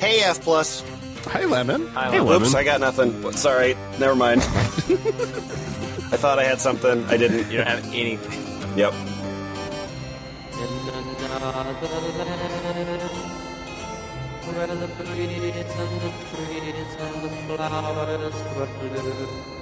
Hey, F plus. Hi, Lemon. Hi, hey, Lemon. Lemon. Oops, I got nothing. Sorry, never mind. I thought I had something. I didn't. You don't have anything. Yep. In another land where the breeze and the trees and the flowers were blue.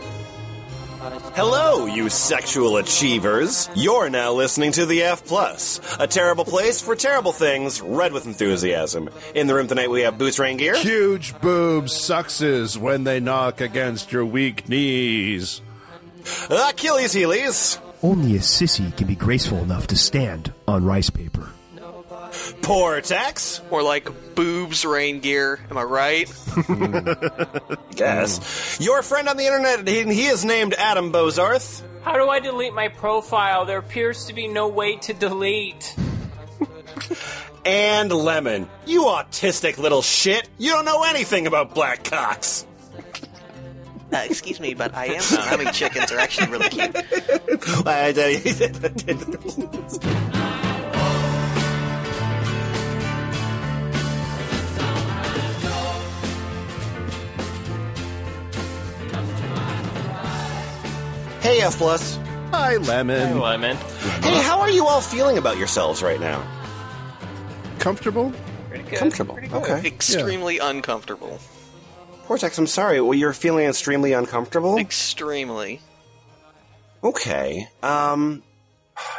I Hello, you sexual achievers. You're now listening to the F Plus, a terrible place for terrible things, read with enthusiasm. In the room tonight, we have Boots Raingear. Huge boobs suckses when they knock against your weak knees. Achilles Heelies, Only a sissy can be graceful enough to stand on rice paper. Portaxx, Or like boobs rain gear. Am I right? guess. Your friend on the internet, he, he is named Adam Bozarth. How do I delete my profile? There appears to be no way to delete. And Lemon, you autistic little shit. You don't know anything about black cocks. Uh, excuse me, but I am having chickens are actually really cute. Hey, F plus. Hi, Lemon. Lemon. Hey, how are you all feeling about yourselves right now? Comfortable? Pretty good. Comfortable. Pretty good. Okay. Extremely uncomfortable. Cortex, I'm sorry. Well, you're feeling extremely uncomfortable. Extremely. Okay. Um,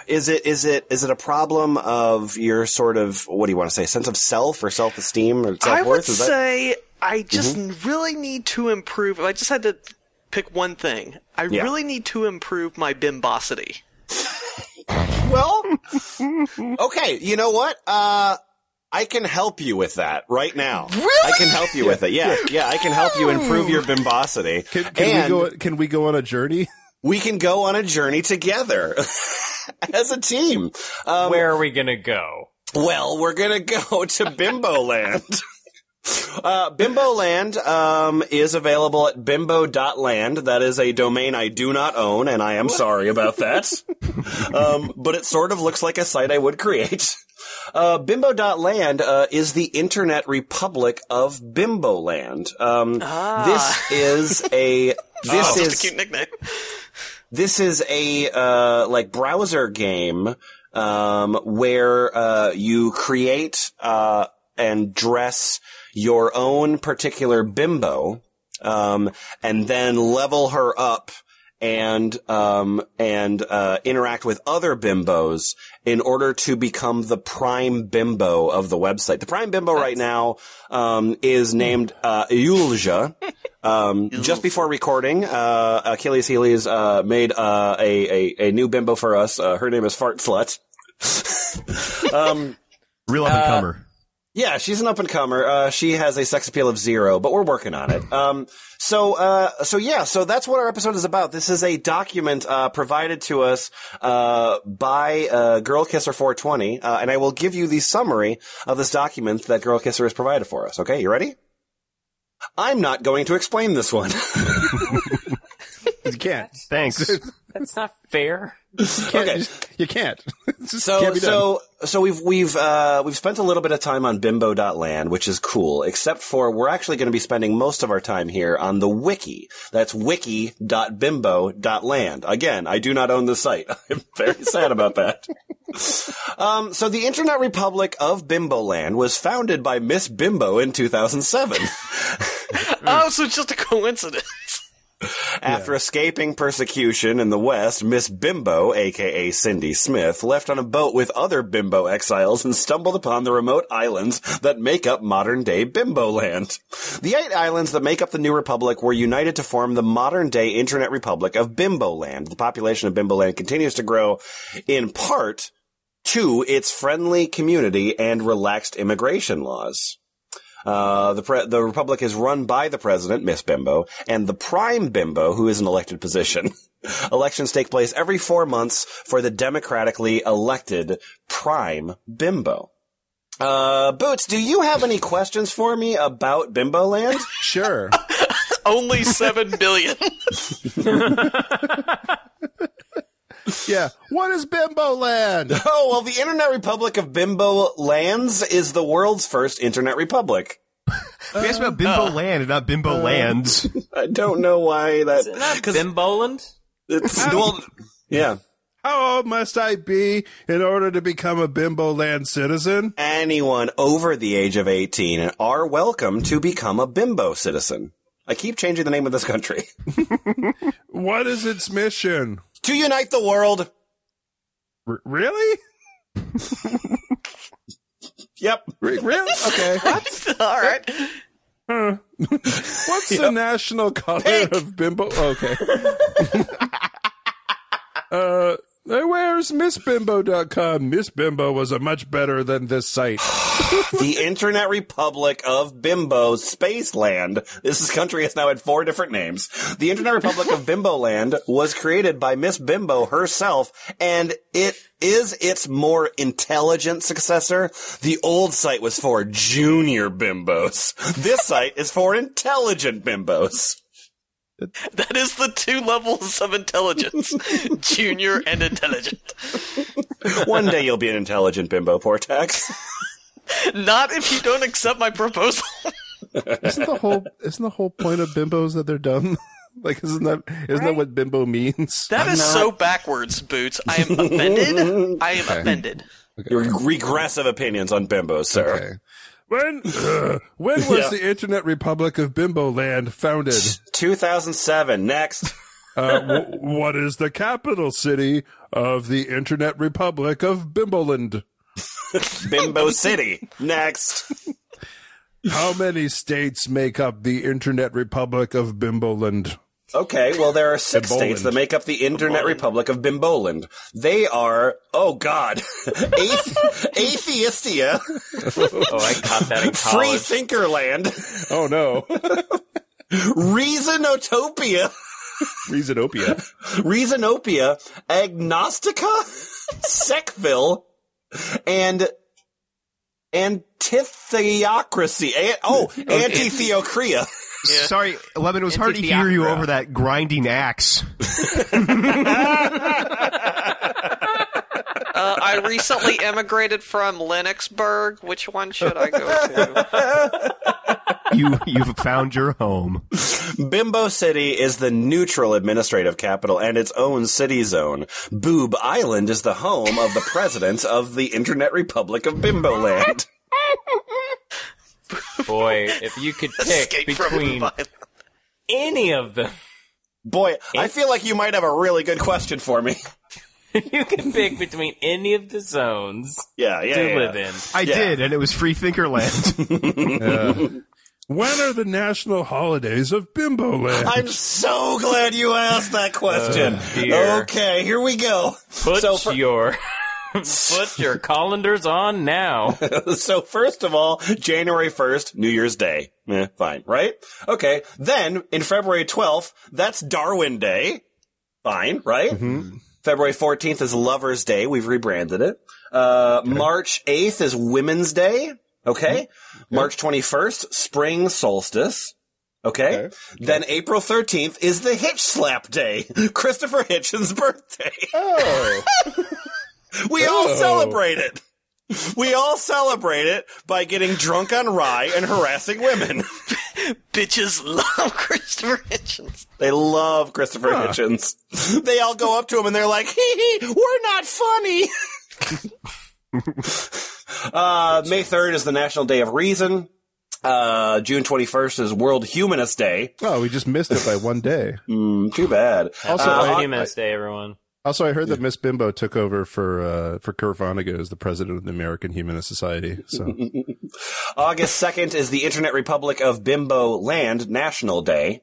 is it is it is it a problem of your sort of what do you want to say sense of self or self esteem or self I would worth? Is that Mm-hmm. say I just really need to improve. If I just had to pick one thing, I Yeah. really need to improve my bimbosity. well? okay. You know what? Uh. I can help you with that right now. Really? I can help you with it. Yeah, yeah. I can help you improve your bimbosity. Can, can we go? Can we go on a journey? we can go on a journey together as a team. Um, Where are we gonna go? Well, we're gonna go to Bimbo Land. Uh, Bimbo Land um, is available at bimbo.land. That is a domain I do not own, and I am sorry about that. um, but it sort of looks like a site I would create. Uh, Bimbo.land uh, is the internet republic of Bimbo Land. Um, This is a this Oh, is a cute nickname. this is a uh, like browser game um, where uh, you create uh, and dress your own particular bimbo, um, and then level her up and um, and uh, interact with other bimbos in order to become the prime bimbo of the website. The prime bimbo right now um, is named uh, Yulja. Um, just before recording, uh, Achilles Heelies uh, made uh, a, a a new bimbo for us. Uh, her name is Fart Slut. um, Real up and comer. Yeah, she's an up and comer. Uh, she has a sex appeal of zero, but we're working on it. Um, so, uh, so yeah, so that's what our episode is about. This is a document uh, provided to us uh, by uh, Girlkisser 420, uh, and I will give you the summary of this document that Girlkisser has provided for us. Okay, you ready? I'm not going to explain this one. You can't. Thanks. That's not fair. You can't. Okay. You can't. So can't so so we've we've uh, we've spent a little bit of time on bimbo.land, which is cool, except for we're actually going to be spending most of our time here on the wiki. That's wiki.bimbo.land. Again, I do not own the site. I'm very sad about that. Um, so the Internet Republic of Bimboland was founded by Miss Bimbo in 2007. Oh, so it's just a coincidence. After escaping persecution in the West, Miss Bimbo, aka Cindy Smith, left on a boat with other Bimbo exiles and stumbled upon the remote islands that make up modern day Bimbo Land. The eight islands that make up the new republic were united to form the modern day Internet Republic of Bimbo Land. The population of Bimbo Land continues to grow in part to its friendly community and relaxed immigration laws. Uh, the pre- the republic is run by the president, Miss Bimbo, and the prime Bimbo, who is an elected position. Elections take place every four months for the democratically elected prime Bimbo. Uh, Boots, do you have any questions for me about Bimbo Land? sure. Only seven billion. Yeah. What is Bimbo Land? oh, well, the Internet Republic of Bimbo Lands is the world's first Internet Republic. We asked about Bimbo uh, Land and not Bimbo uh, Lands. I don't know why that. Is it not 'cause Bimboland? it's, well, yeah. How old must I be in order to become a Bimbo Land citizen? Anyone over the age of 18 are welcome to become a bimbo citizen. I keep changing the name of this country. What is its mission? to unite the world. R- really? Yep. Re- really? Okay. All right. What's the national color of Bimbo? Okay. uh, where's MissBimbo.com? Miss Bimbo was a much better than this site. the Internet Republic of Bimbo Spaceland. This country has now had four different names. The Internet Republic of Bimbo Land was created by Miss Bimbo herself, and it is its more intelligent successor. The old site was for junior bimbos. This site is for intelligent bimbos. That is the two levels of intelligence junior and intelligent. One day you'll be an intelligent bimbo, Portaxx. Not if you don't accept my proposal. Isn't the whole isn't the whole point of bimbos that they're dumb? like isn't that isn't that what bimbo means? That is so backwards, Boots. I am offended. I am offended. Your regressive opinions on bimbos, sir. Okay. When uh, when was Yeah. the Internet Republic of Bimbo Land founded? 2007. Next. Uh, w- what is the capital city of the Internet Republic of Bimboland? Bimbo City. Next. How many states make up the Internet Republic of Bimboland? Okay, well, there are six Bimboland. states that make up the Internet Republic of Bimboland. They are, oh god, Athe- Atheistia, Oh, I caught that in Free college. Thinkerland, Oh no, Reasonotopia, Reasonopia. Reasonopia, Agnostica, Secville, and Antitheocracy. A- oh, Antitheocria. Sorry, Lemon, it was hard to hear you over that grinding axe. Uh, I recently emigrated from Lennoxburg. Which one should I go to? You you've found your home. Bimbo City is the neutral administrative capital and its own city zone. Boob Island is the home of the president of the Internet Republic of Bimbo Land. Boy, if you could pick Escape from between violence. any of them, Boy, I feel like you might have a really good question for me. you can pick between any of the zones Yeah, yeah, to yeah. live in. I Yeah. did, and it was Free Thinkerland. When are the national holidays of Bimbo Land? I'm so glad you asked that question. Oh, dear. okay, here we go. Put So for- your put your colanders on now. so first of all, January 1st, New Year's Day. Eh, fine, right? Okay. Then, in February 12th, that's Darwin Day. Fine, right? February 14th is Lover's Day. We've rebranded it. Uh, March 8th is Women's Day. Okay. March 21st, Spring Solstice. Okay. Then April 13th is the Hitch Slap Day. Christopher Hitchens' birthday. oh, We all Oh. celebrate it. We all celebrate it by getting drunk on rye and harassing women. Bitches love Christopher Hitchens. They love Christopher Hitchens. They all go up to him and they're like, hee hee, we're not funny. uh, May 3rd is the National Day of Reason. Uh, June 21st is World Humanist Day. oh, we just missed it by one day. Mm, too bad. Also, Uh, I, Humanist Day, everyone. Also, I heard that Miss Bimbo took over for uh, for Kurt Vonnegut as the president of the American Humanist Society. So August 2nd is the Internet Republic of Bimbo Land National Day.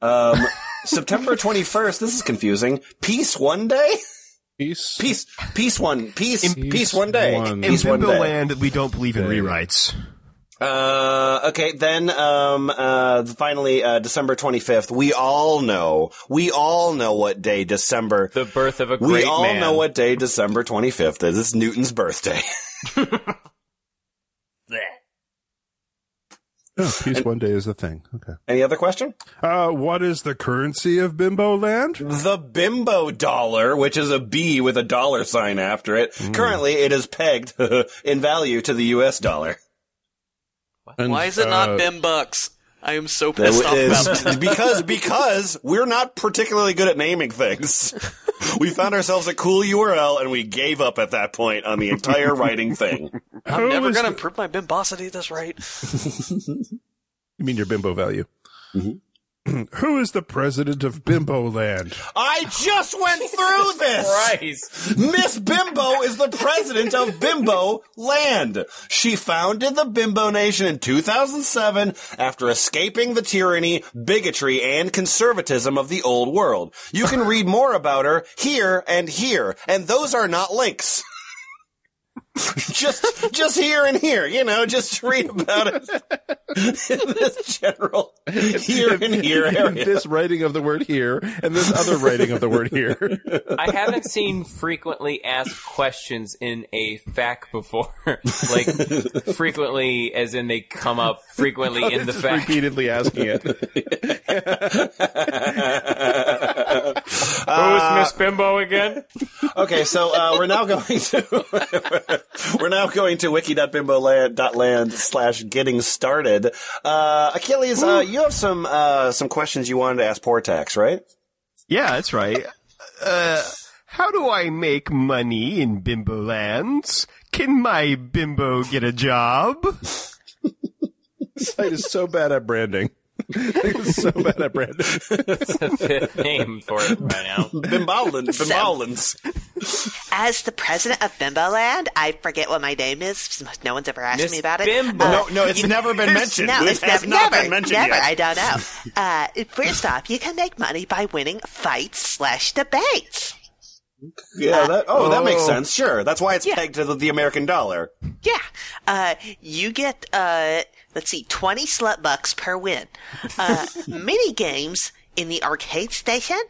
Um, September 21st, this is confusing. Peace One Day? peace, Peace, peace one, peace, peace, one day. one- In Peace one Bimbo day. Land, we don't believe in rewrites. Uh, okay, then, um, uh, finally, uh, December 25th, we all know, we all know what day December, The birth of a we all man. know what day December 25th is. It's Newton's birthday. Oh, peace one day is the thing. Okay. Any other question? Uh, what is the currency of Bimbo Land? The bimbo dollar, which is a B with a dollar sign after it. Currently, it is pegged in value to the US dollar. And, Why is it not uh, Bim Bucks? I am so pissed off about is- that. because because we're not particularly good at naming things. We found ourselves a cool URL and we gave up at that point on the entire writing thing. I'm Who never gonna the- improve my bimbosity this rate. You mean your bimbo value? Mm-hmm. Who is the president of Bimbo Land? I just went through this. Christ. Miss Bimbo is the president of Bimbo Land. She founded the Bimbo Nation in 2007 after escaping the tyranny, bigotry, and conservatism of the old world. You can read more about her here and here, and those are not links. just, just here and here, you know, just read about it in this general here and here area. this writing of the word here and this other writing of the word here. I haven't seen frequently asked questions in a FAQ before. like, frequently, as in they come up frequently in the Just FAQ. repeatedly asking it. Who's Miss Bimbo again? Okay, so uh, we're now going to we're now going to wiki.bimboland.land slash getting started. Uh, Achilles, uh, you have some uh, some questions you wanted to ask Portaxx, right? Yeah, that's right. Uh, how do I make money in Bimbo Lands? Can my bimbo get a job? site is so bad at branding. It's so bad at branding. It's the fifth name for it right now. Bimbalin, Bimbalins. As the president of Bimbo Land, I forget what my name is. No one's ever asked Miss me about it. Bimbo. Uh, No, no, it's never been mentioned. no, it it's has never, not never, been mentioned never. yet. I don't know. Uh, first off, you can make money by winning fights slash debates. yeah, that, oh, that makes Oh. sense. Sure, that's why it's Yeah. pegged to the, the American dollar. Yeah. Uh, you get, uh, let's see, 20 slut bucks per win. Uh, mini games in the arcade station,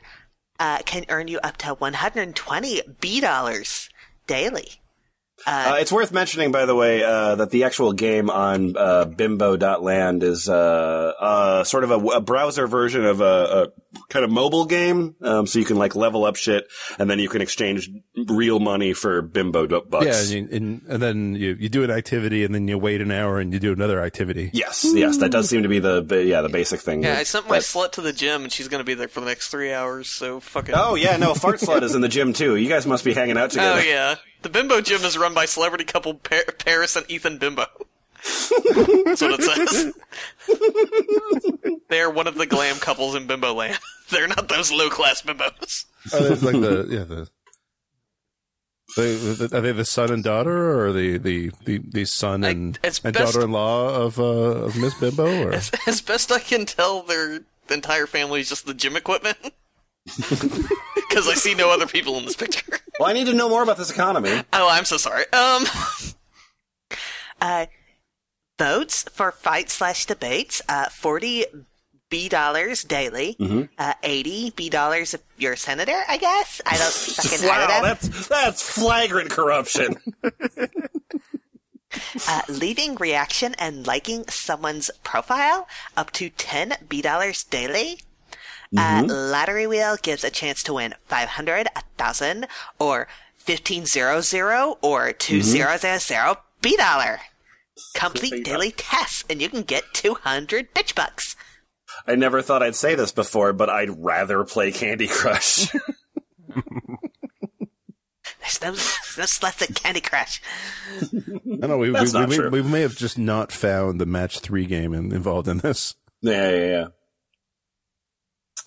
uh, can earn you up to 120 B dollars daily. Uh, it's worth mentioning, by the way, uh, that the actual game on uh, Bimbo.land is uh, uh, sort of a, a browser version of a, a kind of mobile game. Um, so you can like level up shit, and then you can exchange real money for Bimbo bucks. Yeah, and, you, and, and then you, you do an activity and then you wait an hour and you do another activity. yes, yes, that does seem to be the yeah the basic thing. Yeah, that- I sent my that- slut to the gym and she's gonna be there for the next three hours, so fucking. Oh yeah, no, Fart Slut is in the gym too. You guys must be hanging out together. Oh yeah. The Bimbo Gym is run by celebrity couple Par- Paris and Ethan Bimbo. That's what it says. They're one of the glam couples in Bimbo Land. They're not those low class bimbos. Oh, it's like the yeah the. the- the- are they the son and daughter, or the the the, the son and, it's and best- daughter-in-law of uh, of Miss Bimbo? Or As best I can tell, their entire family is just the gym equipment. Because I see no other people in this picture. Well, I need to know more about this economy. Oh, I'm so sorry. Um, Uh, votes for fight slash debates, uh, 40 B dollars daily, uh, 80 B dollars if you're a senator, I guess. I don't fucking know Wow, them. that's that's flagrant corruption. Uh, leaving reaction and liking someone's profile, up to 10 B dollars daily. Uh, lottery wheel gives a chance to win 500, 1000, or 1500 or 2000 B dollar. Complete daily tests and you can get 200 bitch bucks. I never thought I'd say this before, but I'd rather play Candy Crush. There's no, there's no sluts at Candy Crush. I don't know. We, we, That's we, not may, true. we may have just not found the match three game in, involved in this. yeah, yeah,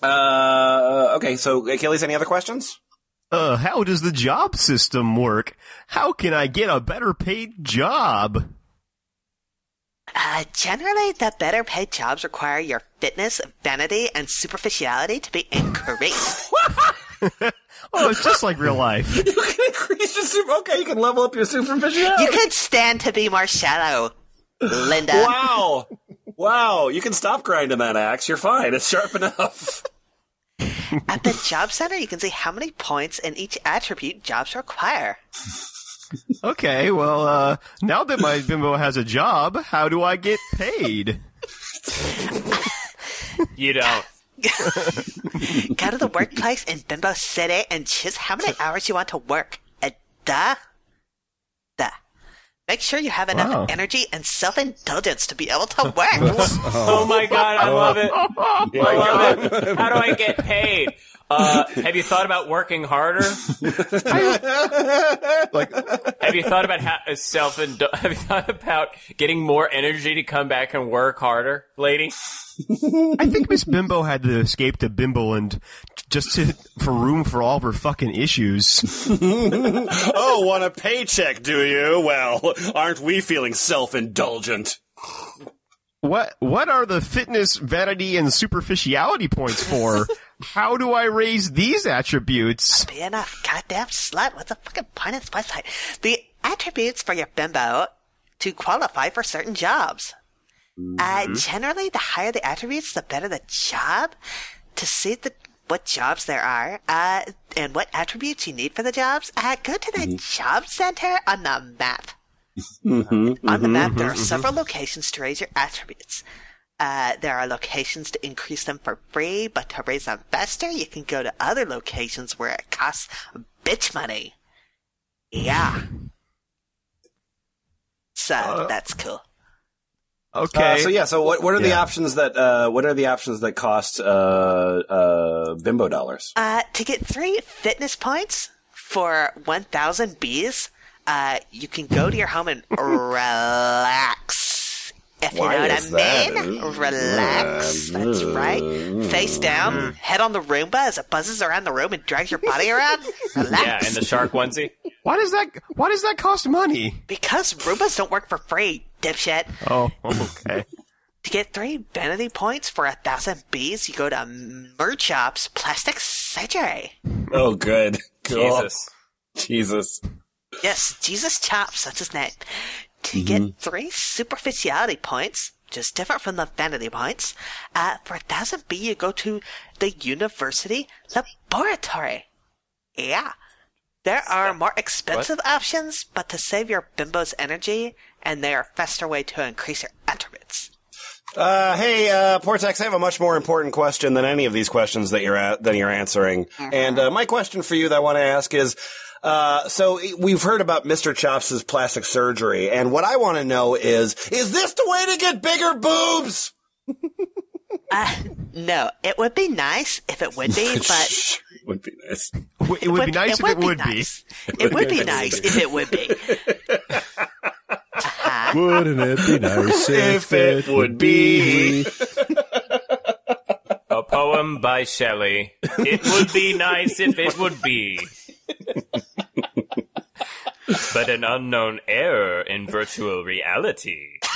yeah. Uh, okay, so Achilles, any other questions? Uh, how does the job system work? How can I get a better paid job? Uh, generally, the better paid jobs require your fitness, vanity, and superficiality to be increased. Oh, it's just like real life. You can increase your super. Okay, you can level up your superficiality. you could stand to be more shallow, Linda. Wow, wow! You can stop grinding that axe. You're fine. It's sharp enough. At the job center, you can see how many points in each attribute jobs require. Okay, well, uh, now that my bimbo has a job, how do I get paid? You don't. Go to the workplace in Bimbo City and choose how many hours you want to work. Uh, duh. Duh. Make sure you have enough Wow. energy and self-indulgence to be able to work. Oh my god, I love it. I love it. How do I get paid? Uh, have you thought about working harder? Like, Have you thought about how, self? Have you thought about getting more energy to come back and work harder, lady? I think Miss Bimbo had to escape to Bimboland just to, for room for all of her fucking issues. Oh, want a paycheck, do you? Well, aren't we feeling self-indulgent? What what are the fitness, vanity, and superficiality points for? How do I raise these attributes? Being a goddamn slut. What's the fucking point of this website? The attributes for your bimbo to qualify for certain jobs. Uh, generally, the higher the attributes, the better the job. To see the what jobs there are uh, and what attributes you need for the jobs, uh, go to the job center on the map. On the map, there are several locations to raise your attributes. Uh, there are locations to increase them for free, but to raise them faster, you can go to other locations where it costs bitch money. Yeah. So that's cool. Okay. Uh, so yeah, so what what are the options that uh, what are the options that cost uh, uh, bimbo dollars? Uh, to get three fitness points for 1,000 bees, uh, you can go to your home and relax. If you Why know what I that? mean. Relax. That's right. Face mm. down, head on the Roomba as it buzzes around the room and drags your body around. Relax. Yeah, in the shark onesie. why does that why does that cost money? because Roombas don't work for free, dipshit. Oh, okay. To get three vanity points for a thousand bees, you go to Mr. Chop's Plastic Surgery. Oh, good. Cool. Jesus. Jesus. Yes, Jesus Chops, that's his name. To get three superficiality points, just different from the vanity points, uh, for a thousand B, you go to the university laboratory. Yeah. There are more expensive options, but to save your bimbo's energy, and they are a faster way to increase your attributes. Uh, hey, uh, Portaxx, I have a much more important question than any of these questions that you're at, than you're answering. And uh, my question for you that I want to ask is, uh, so we've heard about Mr. Chops' plastic surgery, and what I want to know is, is this the way to get bigger boobs? Uh, no, it would be nice if it would be, but would be nice. W- It would be nice if it would be. nice. It would be nice if it would be. Uh-huh. wouldn't it be nice If it would be. A poem by Shelley. It would be nice if it would be. But an unknown error in virtual reality.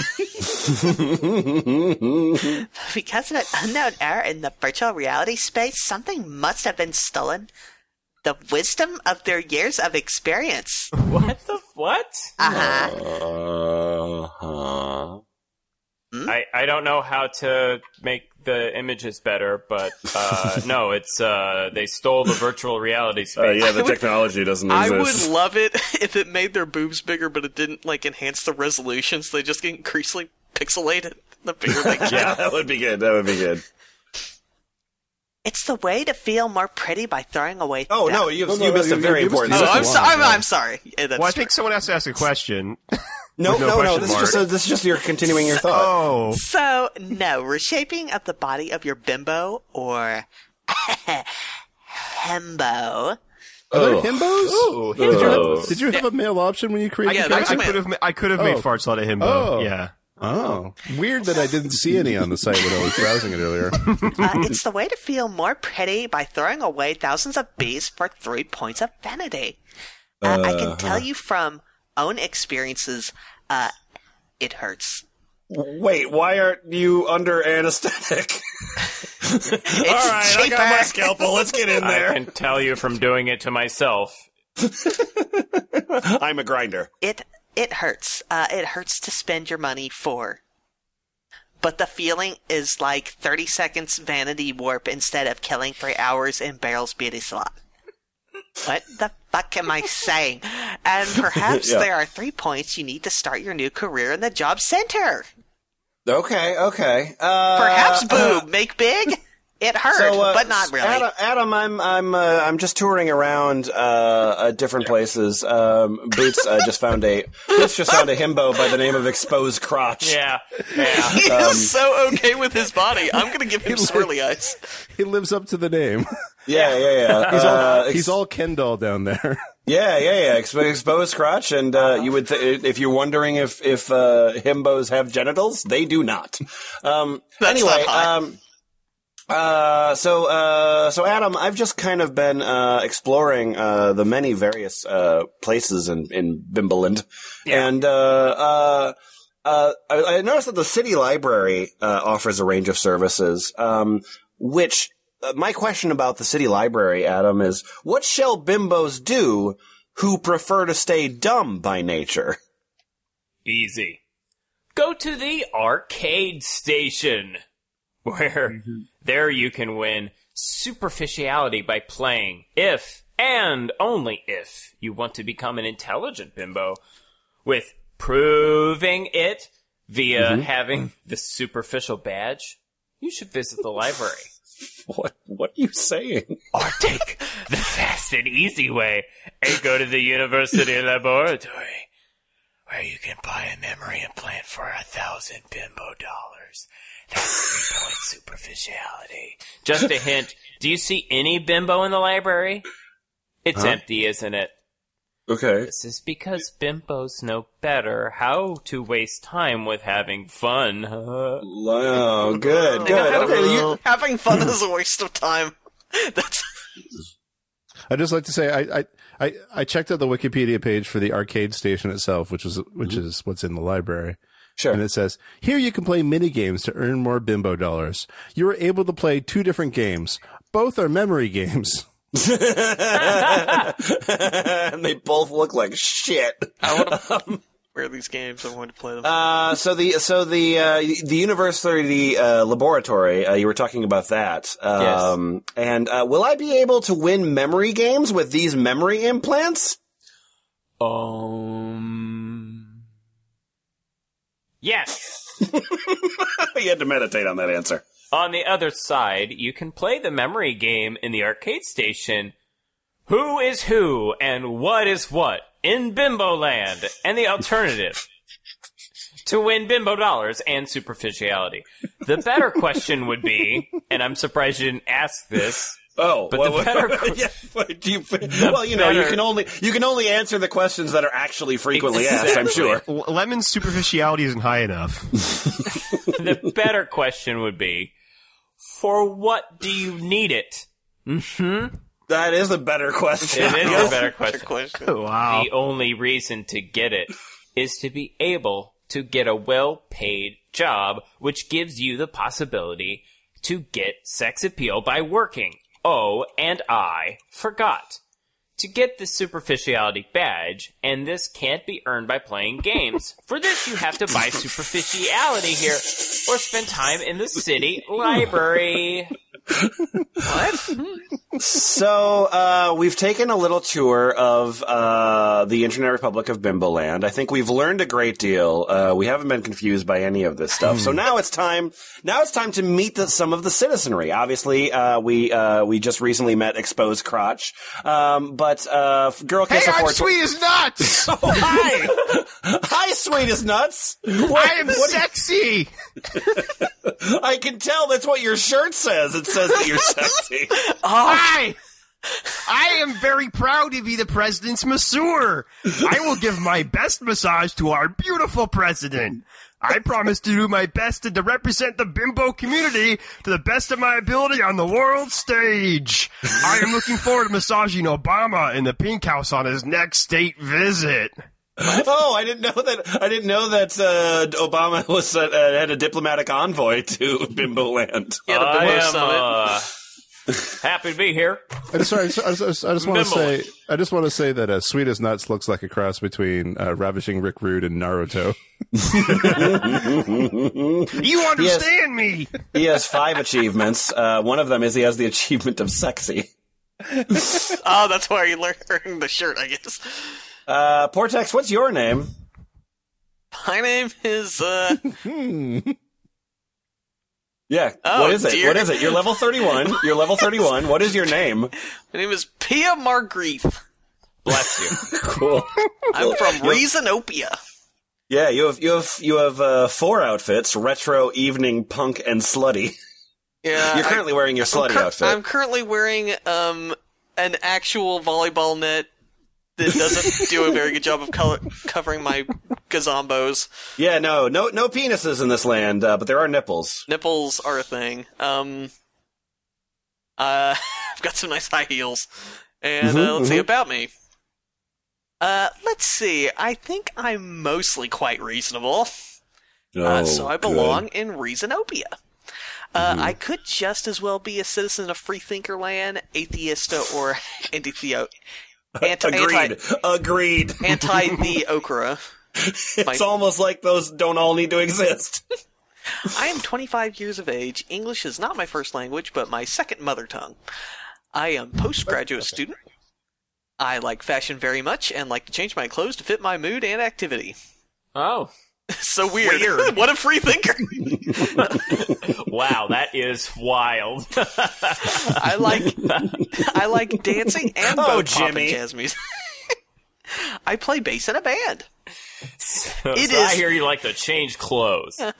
Because of an unknown error in the virtual reality space, something must have been stolen. The wisdom of their years of experience. What the what? Uh huh. Uh-huh. I, I don't know how to make the images better, but uh, no, it's uh, they stole the virtual reality space. Uh, yeah, the technology doesn't I would love it if it made their boobs bigger, but it didn't like enhance the resolution, so they just get increasingly pixelated. The bigger they get. yeah, that would be good. That would be good. It's the way to feel more pretty by throwing away. Oh that- no, you, No, no, you missed you- a very you important. you Oh, I'm, one, so- I'm. I'm sorry. Yeah, that's Well, I true. think someone has to ask a question. No, no no, no. This is just mark. a, this is just your continuing your thought. Oh, So, no, reshaping of the body of your bimbo or hembo. Are there Oh. himbos? Ooh, Did you, Oh. have, did you have a male option when you created Yeah, the I, I could have I could have made Oh. farts out of himbo. Oh. Yeah. Oh, weird that I didn't see any on the site when I was browsing it earlier. Uh, it's the way to feel more pretty by throwing away thousands of bees for three points of vanity. Uh, I can tell you from own experiences, uh, it hurts. Wait, why aren't you under anesthetic? It's All right, I got my scalpel. Let's get in there. I can tell you from doing it to myself. I'm a grinder. It it hurts. Uh, it hurts to spend your money for. But the feeling is like 30 seconds vanity warp instead of killing three hours in Barrel's beauty salon. What the fuck am I saying? And perhaps Yeah. there are three points you need to start your new career in the job center. Okay, okay. Uh, Perhaps boob, make big. It hurt, So, uh, but not really. Adam, Adam I'm I'm uh, I'm just touring around uh, uh, different places. Um, Boots uh, just found a Boots just found a himbo by the name of Exposed Crotch. Yeah, yeah. He Um, is so okay with his body. I'm gonna give him swirly eyes. He lives up to the name. yeah, yeah, yeah. He's all Uh, he's all Ken doll down there. Yeah, yeah, yeah. Expo- exposed crotch, and uh, you would th- if you're wondering if if uh, himbos have genitals, they do not. Um, That's anyway, not hot. um, uh, so uh, so Adam, I've just kind of been uh, exploring uh, the many various uh, places in in Bimbaland, and uh, uh, uh, I, I noticed that the city library uh, offers a range of services, um, which uh, my question about the city library, Adam, is what shall bimbos do who prefer to stay dumb by nature? Easy. Go to the arcade station, where there you can win superficiality by playing if and only if you want to become an intelligent bimbo, with proving it via mm-hmm. having the superficial badge. You should visit the library. What what are you saying? or take the fast and easy way and go to the university laboratory where you can buy a memory implant for a thousand bimbo dollars. That's point superficiality. Just a hint. Do you see any bimbo in the library? It's Huh? empty, isn't it? Okay. This is because bimbos know better how to waste time with having fun. Oh, good, good. Okay, you. Having fun is a waste of time. That's I'd just like to say I, I, I, I checked out the Wikipedia page for the arcade station itself, which is which mm-hmm. is what's in the library. Sure. And it says, here you can play mini games to earn more bimbo dollars. You are able to play two different games. Both are memory games. and they both look like shit. I want to. Where are these games? I want to play them. Uh, so the so the uh, the university uh, laboratory. Uh, you were talking about that. Um, And uh, will I be able to win memory games with these memory implants? Um. Yes. you had to meditate on that answer. On the other side, you can play the memory game in the arcade station. Who is who and what is what in Bimbo Land and the alternative to win Bimbo dollars and superficiality. The better question would be, and I'm surprised you didn't ask this. Oh, But well, the well, better- yeah, but do you, well, you know, you can only you can only answer the questions that are actually frequently asked. I'm sure. L- Lemon's superficiality isn't high enough. The better question would be, for what do you need it? Mm-hmm. That is a better question. It is a better question. question. Oh, wow. The only reason to get it is to be able to get a well paid job, which gives you the possibility to get sex appeal by working. Oh, and I forgot. To get the superficiality badge, and this can't be earned by playing games. For this, you have to buy superficiality here, or spend time in the city library. So uh, we've taken a little tour of uh, the Internet Republic of Bimboland. I think we've learned a great deal. Uh, we haven't been confused by any of this stuff. so now it's time. Now it's time to meet the, some of the citizenry. Obviously, uh, we uh, we just recently met Exposed Crotch, um, but uh, Girl Hey, Kiss I'm sweet as nuts. Oh, hi, hi, sweet as nuts. What- I am what- sexy. I can tell. That's what your shirt says. It says that you're sexy. Oh. Hi. I am very proud to be the president's masseur. I will give my best massage to our beautiful president. I promise to do my best to, to represent the bimbo community to the best of my ability on the world stage. I am looking forward to massaging Obama in the pink house on his next state visit. Oh, I didn't know that. I didn't know that uh, Obama was uh, uh, had a diplomatic envoy to Bimbo Land. I am uh, happy to be here. I just, sorry, I just, I just, I just want to say, I just want to say that uh, Sweet as Nuts looks like a cross between uh, Ravishing Rick Rude and Naruto. You understand me? He has five achievements. Uh, one of them is he has the achievement of sexy. Oh, that's why you learned the shirt, I guess. Uh, Portaxx, what's your name? My name is, uh, Yeah, Yeah. Oh, what is it? dear. What is it? You're level 31. You're level 31. What is your name? My name is Pia Margreeth. Bless you. Cool. I'm from Reasonopia. Yeah, you have you have you have uh, four outfits: retro, evening, punk, and slutty. Yeah, You're I- currently wearing your I'm, slutty cur- outfit. I'm currently wearing um an actual volleyball net that doesn't do a very good job of color- covering my gazombos. Yeah, no, no, no penises in this land, uh, but there are nipples. Nipples are a thing. Um, uh, I've got some nice high heels, and uh, let's see about me. Uh, let's see. I think I'm mostly quite reasonable. Uh, so I belong in Reasonopia. Uh, I could just as well be a citizen of Freethinkerland, atheist, or anti-theo, anti, Agreed. anti, Agreed. anti the okra. It's almost like those don't all need to exist. I am 25 years of age. English is not my first language, but my second mother tongue. I am postgraduate student. I like fashion very much and like to change my clothes to fit my mood and activity. Oh, So weird. what a free thinker. wow, that is wild. I like I like dancing and Oh, both pop and Jimmy. jazz music. I play bass in a band. so It I is- hear you like to change clothes. I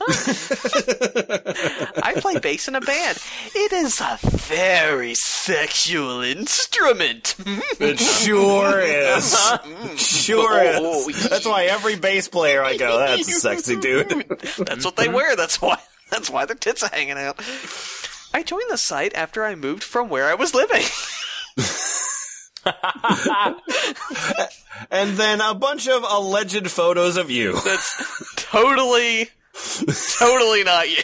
play bass in a band. It is a very sexual instrument. It sure is. Mm-hmm. Sure Oh, is. That's why every bass player I go, that's a sexy dude. That's what they wear. That's why. That's why their tits are hanging out. I joined the site after I moved from where I was living. And then a bunch of alleged photos of you. That's totally, totally not you.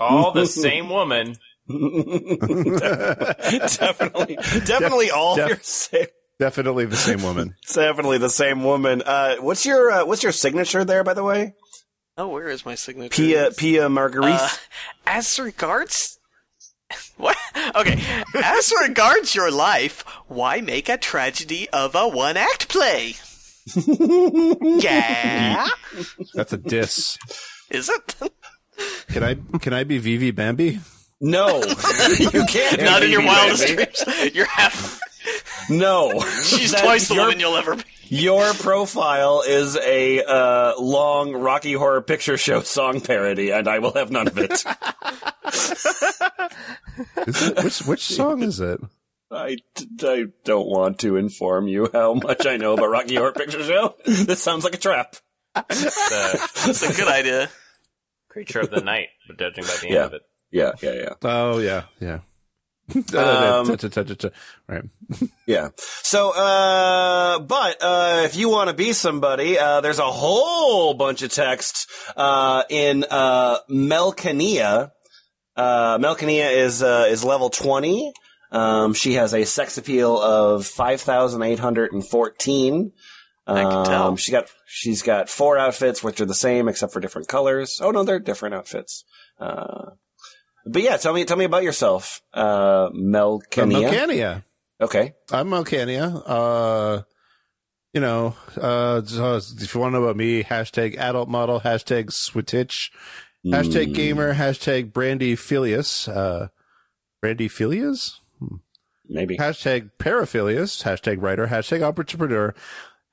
All the same woman. definitely, definitely all def- your same. Definitely the same woman. Definitely the same woman. Uh, what's your uh, what's your signature there, by the way? Oh, where is my signature? Pia Pia Marguerite. Uh, as regards. What? Okay. As regards your life, why make a tragedy of a one act play? yeah? That's a diss. Is it? Can I can I be Vivi Bambi? no, you can't. Not in your wildest dreams. You're half. No, She's That- twice the woman you'll ever be. Your profile is a uh, long Rocky Horror Picture Show song parody, and I will have none of it. Is it? Which which song is it? I, I don't want to inform you how much I know about Rocky Horror Picture Show. This sounds like a trap. The That's a good idea. creature of the night, but judging by the end of it. Yeah, yeah, yeah. Oh yeah, yeah. Um, right. Yeah. So, uh, but, uh, if you want to be somebody, uh, there's a whole bunch of text, uh, in, uh, Melkania. Uh, Melkania is, uh, is level 20. Um, she has a sex appeal of 5,814. I can tell. Um, she got, she's got four outfits, which are the same except for different colors. Oh no, they're different outfits. Uh, but yeah, tell me, tell me about yourself, uh, Melkania. Melcania. Okay. I'm Melcania. Uh, you know, uh, if you want to know about me, hashtag adult model, hashtag switich, hashtag gamer, hashtag Brandy Filius, uh, Brandy Filius, Maybe. hashtag paraphilius, hashtag writer, hashtag entrepreneur,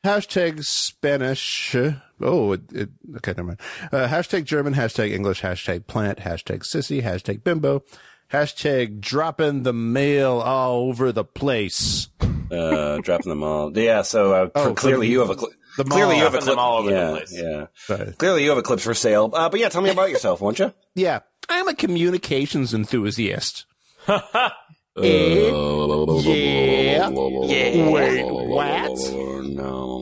hashtag Spanish. Oh, it, it, okay, never mind. Uh, hashtag German, hashtag English, hashtag plant, hashtag sissy, hashtag bimbo, hashtag dropping the mail all over the place. uh, dropping them all. Yeah, so uh, Oh, clearly the- you have a cl- the clearly you have a clip them all over the place. Yeah, Right. clearly you have eclipse for sale. Uh, but yeah, tell me about yourself, won't you? Yeah, I'm a communications enthusiast. Uh, Yeah. Yeah. Wait, what? No.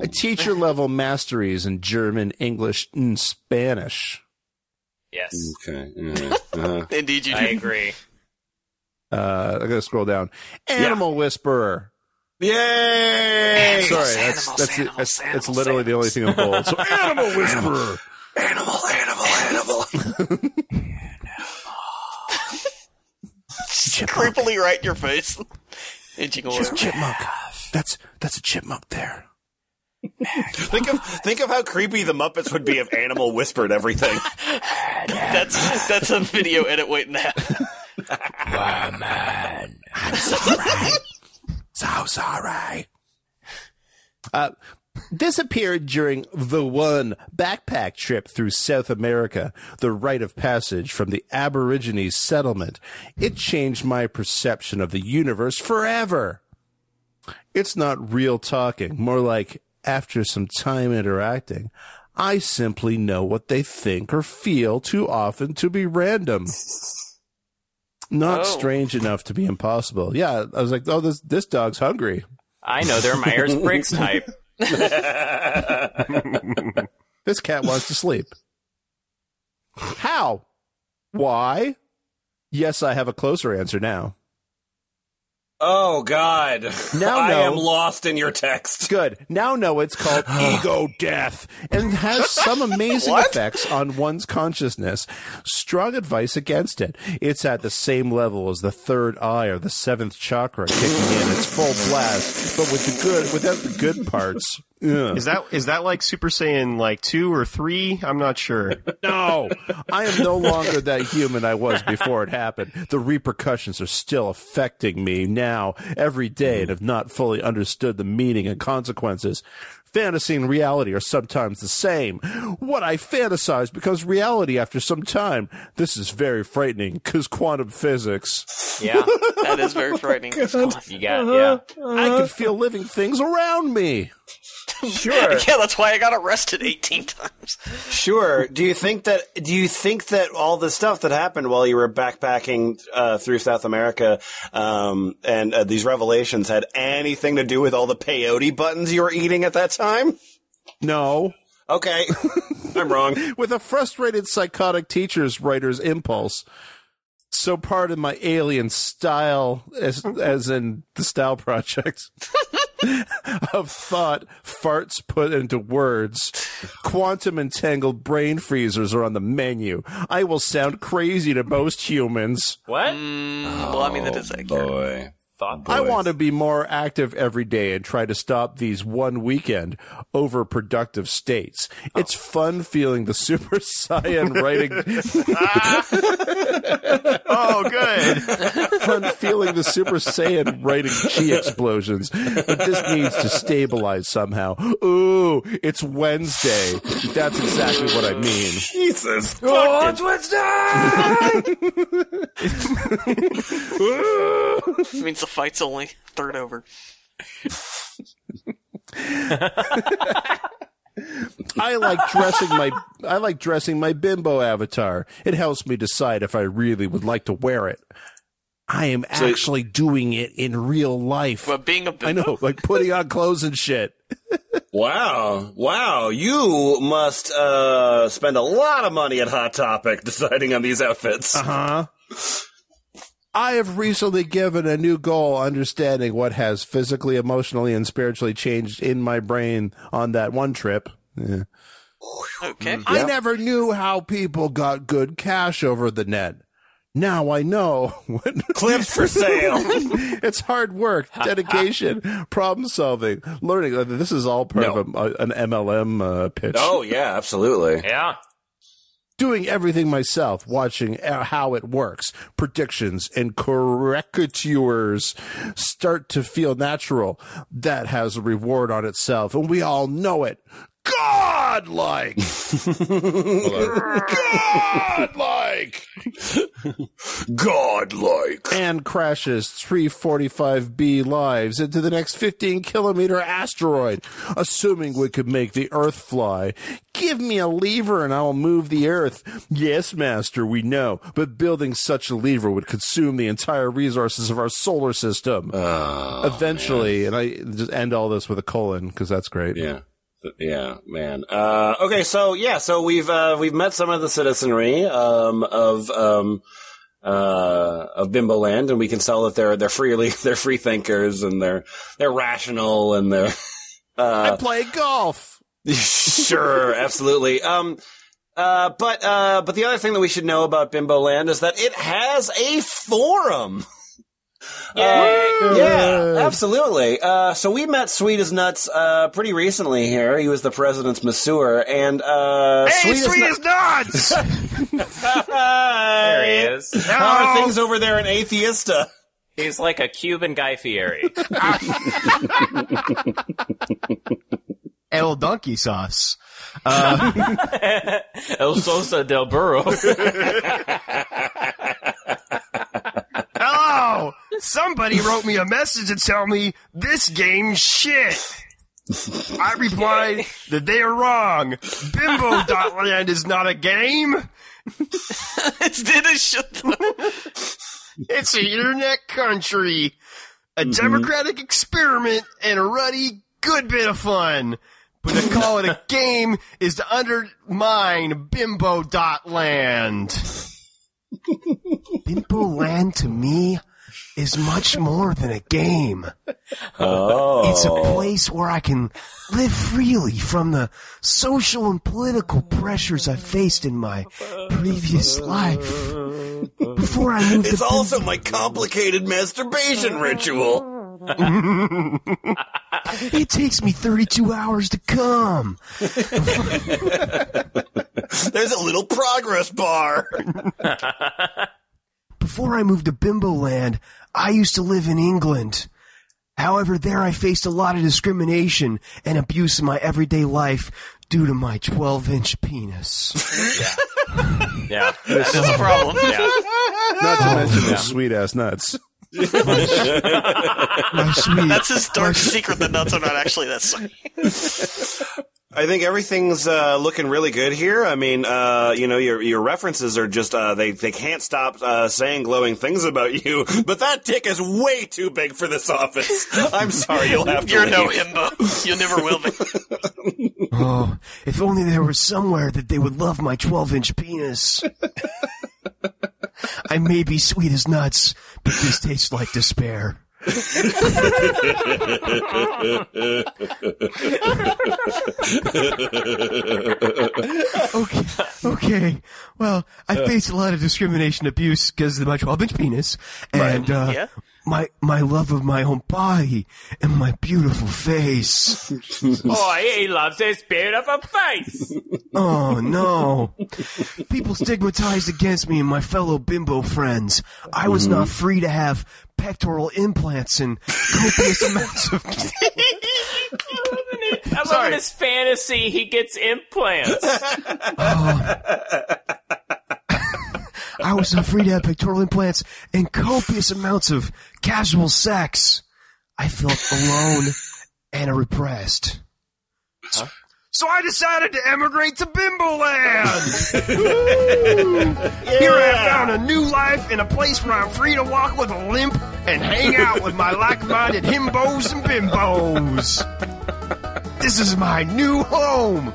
A teacher level masteries in German, English, and Spanish. Yes, Okay. yeah, uh-huh. Indeed, you do. I agree. Uh, I'm gonna scroll down. Animal Whisperer. Yay! Sorry, that's animals, that's animals, that's, that's animals, literally the only thing in bold. So Animal Whisperer. Animal, animal, animal. creepily right in your face. Inching away. chipmunk. That's that's a chipmunk there. think of think of how creepy the Muppets would be if Animal whispered everything. That's that's a video edit waiting to happen. Woman, I'm sorry. So sorry. Uh, this appeared during the one backpack trip through South America, the rite of passage from the Aborigines settlement. It changed my perception of the universe forever. It's not real talking, more like after some time interacting, I simply know what they think or feel too often to be random. Not Oh. strange enough to be impossible. Yeah, I was like, oh, this this dog's hungry. I know they're Myers Briggs type. This cat wants to sleep. How? Why? Yes, I have a closer answer now. Oh God! Now I know. am lost in your text. Good. Now know it's called ego death and has some amazing effects on one's consciousness. Strong advice against it. It's at the same level as the third eye or the seventh chakra kicking in its full blast, but with the good without the good parts. Ugh. Is that is that like Super Saiyan like two or three? I'm not sure. No, I am no longer that human I was before it happened. The repercussions are still affecting me now every day and mm-hmm. have not fully understood the meaning and consequences. Fantasy and reality are sometimes the same. What I fantasize becomes reality after some time. This is very frightening because quantum physics. Yeah, That is very oh frightening. you got yeah. I can feel living things around me. Sure, Yeah, that's why I got arrested 18 times. sure. Do you think that? Do you think that all the stuff that happened while you were backpacking uh, through South America um, and uh, these revelations had anything to do with all the peyote buttons you were eating at that time? No. Okay, I'm wrong. with a frustrated psychotic teacher's writer's impulse. So part of my alien style, as, as in the style project, of thought, farts put into words. Quantum entangled brain freezers are on the menu. I will sound crazy to most humans. What? Mm, well, I mean, that is accurate. Oh, boy. I want to be more active every day and try to stop these one weekend overproductive states. It's oh. fun feeling the Super Saiyan writing Oh, good. fun feeling the Super Saiyan writing chi explosions, but this needs to stabilize somehow. Ooh, it's Wednesday. That's exactly what I mean. Jesus. Oh, it's Wednesday! It means the fight's only third over. I like dressing my I like dressing my bimbo avatar. It helps me decide if I really would like to wear it. I am actually doing it in real life. But being a I know, like putting on clothes and shit. Wow. Wow. You must uh, spend a lot of money at Hot Topic deciding on these outfits. Uh huh? I have recently given a new goal understanding what has physically, emotionally, and spiritually changed in my brain on that one trip. Yeah. okay. I never knew how people got good cash over the net. Now I know. Clips for sale. it's hard work, dedication, problem solving, learning. This is all part No. of a, an MLM uh, pitch. oh, yeah, absolutely. Yeah. Doing everything myself, watching uh, how it works, predictions and correctures start to feel natural. That has a reward on itself, and we all know it. Godlike! Godlike! Godlike. And crashes 345B lives into the next 15 kilometer asteroid, assuming we could make the Earth fly. Give me a lever and I'll move the Earth. Yes, Master, we know, but building such a lever would consume the entire resources of our solar system. Oh, Eventually, and I just end all this with a colon because that's great. Yeah. Yeah, man. Uh, okay, so yeah, so we've uh, we've met some of the citizenry um, of um, uh, of Bimbo Land, and we can tell that they're they're freely they're free thinkers and they're they're rational and they're I uh, play golf. sure, absolutely. Um, uh, but uh, but the other thing that we should know about Bimbo Land is that it has a forum. Yeah, absolutely. Uh, so we met Sweet as Nuts uh, pretty recently here. He was the president's masseur, and uh, Hey, Sweet, sweet as as nuts! Nuts. There he is. How are things over there in Atheistia? He's like a Cuban Guy Fieri. El donkey sauce. El Sosa del Burro. Hello! Somebody wrote me a message to tell me this game's shit. I replied that they are wrong. Bimbo.land is not a game. it's did a shit. It's an internet country. A mm-hmm. democratic experiment and a ruddy good bit of fun. But to call it a game is to undermine bimbo.land. Bimbo land to me is much more than a game. Oh, It's a place where I can live freely from the social and political pressures I faced in my previous life. Before I moved It's to also my complicated masturbation ritual. It takes me 32 hours to come. There's a little progress bar. Before I moved to Bimbo Land, I used to live in England. However, there I faced a lot of discrimination and abuse in my everyday life due to my 12 inch penis. Yeah. yeah. That is a problem. Yeah. Not to mention the sweet ass nuts. My sweet. That's his dark secret. The nuts are not actually that sweet. I think everything's uh, looking really good here. I mean, uh, you know, your your references are just uh, they they can't stop uh, saying glowing things about you. But that dick is way too big for this office. I'm sorry, you'll have to. You're no leave. himbo. You never will be. Oh, if only there was somewhere that they would love my 12 inch penis. I may be sweet as nuts, but this tastes like despair. Okay, okay. Well, I faced a lot of discrimination, abuse because of my 12 inch penis, and uh, Yeah. my my love of my own body and my beautiful face. Oh, he loves his beautiful face. Oh no. People stigmatized against me and my fellow bimbo friends. I was not free to have pectoral implants and copious amounts of I love in his fantasy he gets implants. I was not free to have pectoral implants and copious amounts of casual sex. I felt alone and repressed. So I decided to emigrate to Bimbo Land. Here I found a new life in a place where I'm free to walk with a limp and hang out with my like-minded himbos and bimbos. This is my new home,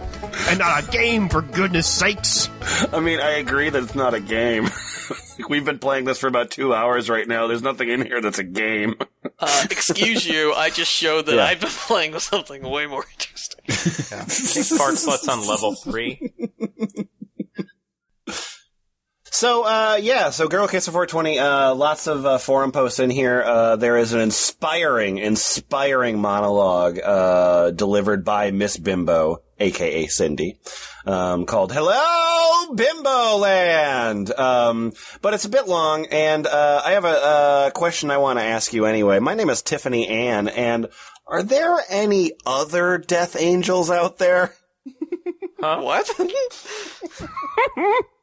and not a game for goodness sakes. I mean, I agree that it's not a game. We've been playing this for about two hours right now. There's nothing in here that's a game. Uh, excuse you. I just showed that Yeah. I've been playing with something way more interesting. Fart sluts on level three. So, uh, yeah, so Girlkisser 420, uh, lots of uh, forum posts in here. Uh, there is an inspiring, inspiring monologue uh, delivered by Miss Bimbo, aka Cindy, um, called Hello, Bimbo Land! Um, but it's a bit long, and uh, I have a, uh question I want to ask you anyway. My name is Tiffany Ann, and are there any other Death Angels out there? What?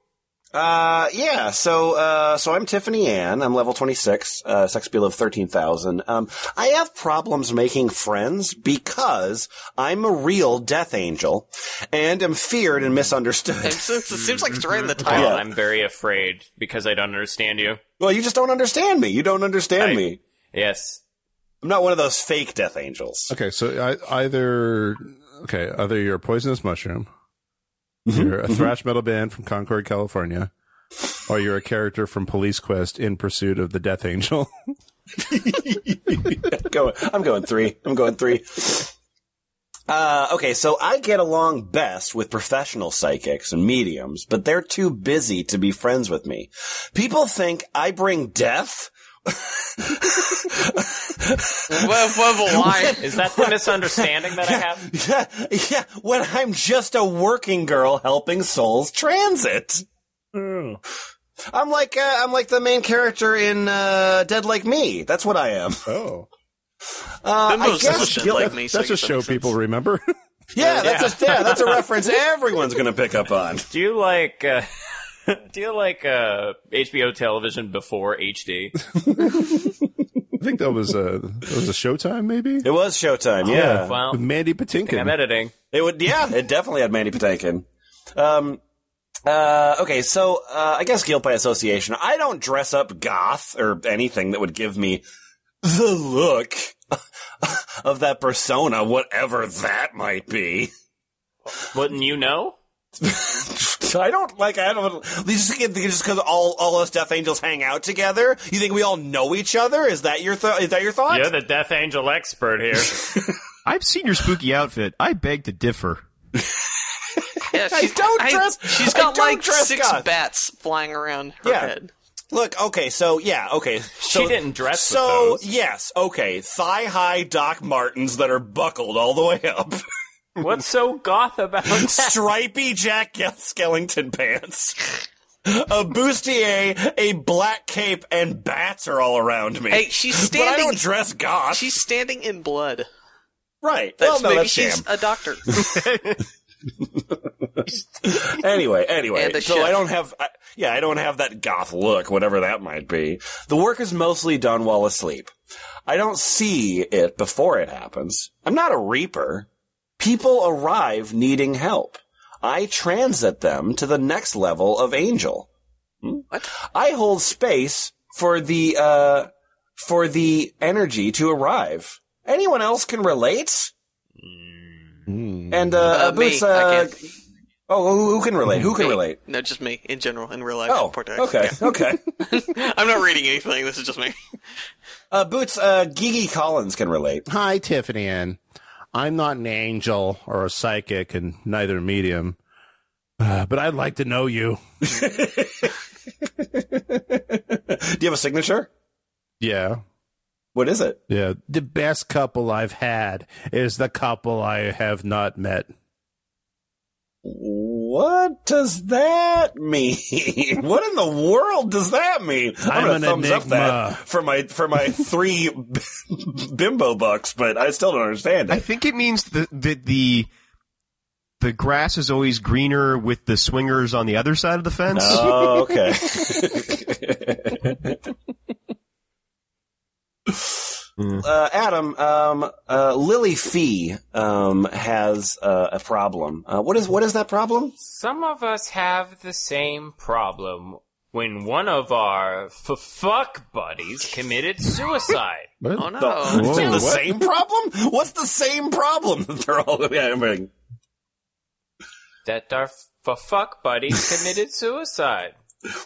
Uh, yeah. So, uh, so I'm Tiffany Ann. I'm level 26, uh, sex appeal of 13,000. Um, I have problems making friends because I'm a real death angel and am feared and And misunderstood. since it seems like it's right in the Well, title. I'm very afraid because I don't understand you. well, you just don't understand me. You don't understand I- me. Yes. I'm not one of those fake death angels. Okay, so I, either okay, either you're a poisonous mushroom, you're a thrash metal band from Concord, California, or you're a character from Police Quest in pursuit of the Death Angel. Go, I'm going three. I'm going three. Uh, okay, so I get along best with professional psychics and mediums, but they're too busy to be friends with me. People think I bring death Well, well, well, why? Is that the misunderstanding that I have? Yeah, yeah, when I'm just a working girl helping souls transit. I'm like uh, I'm like the main character in uh, Dead Like Me. That's what I am. Oh, Uh, I guess bullshit guilt- like me. so that's a show makes sense. people remember. Yeah, that's a yeah, that's a reference everyone's gonna pick up on. Do you like uh, Do you like uh, HBO television before HD? I think that was a that was a Showtime, maybe. It was Showtime. Yeah, Well, With Mandy Patinkin. I'm editing. it would. Yeah, it definitely had Mandy Patinkin. Um. Uh, okay, so uh, I guess guilt by association. I don't dress up goth or anything that would give me the look of that persona, whatever that might be. Wouldn't you know? I don't like. I don't. Just think just because all all us Death Angels hang out together, you think we all know each other? Is that your th- is that your thought? You're the Death Angel expert here. I've seen your spooky outfit. I beg to differ. Yeah, I don't dress- She's I got don't like dress six goth. bats flying around her Yeah. head. Look, okay, so yeah, okay. So, She didn't dress with So those. yes, okay, thigh high Doc Martens that are buckled all the way up, What's so goth about that? stripy Jack Skellington pants, a bustier, a black cape, and bats are all around me. Hey, she's but I standing. don't dress goth. She's standing in blood. right. That's well, no, maybe that's she's sham. a doctor. Anyway, anyway, And so chef. I don't have, I, yeah, I don't have that goth look, whatever that might be. The work is mostly done while asleep. I don't see it before it happens. I'm not a reaper. People arrive needing help. I transit them to the next level of angel. Hmm? What? I hold space for the, uh, for the energy to arrive. Anyone else can relate? And, uh, Uh, me, Boots, I uh, can't. Oh, who, who can relate? Who can Me. relate? No, just me in general in real life. Oh, Poor Derek. okay, okay. I'm not reading anything. This is just me. Uh, Boots, uh, Gigi Collins can relate. Hi, Tiffany Ann. I'm not an angel or a psychic and neither a medium. Uh, but I'd like to know you. Do you have a signature? Yeah. What is it? Yeah. The best couple I've had is the couple I have not met. What does that mean? what in the world does that mean? I'm, I'm gonna an thumbs up that for my for my three bimbo bucks, but I still don't understand I think it means that the, the the grass is always greener with the swingers on the other side of the fence. Oh, okay. Uh, Adam, um, uh, Lily Fee um, has uh, a problem. Uh, what is what is that problem? Some of us have the same problem when one of our f- fuck buddies committed suicide. Oh no. The, Whoa, the what? same problem? What's the same problem that they're all having? that our f- fuck buddies committed suicide.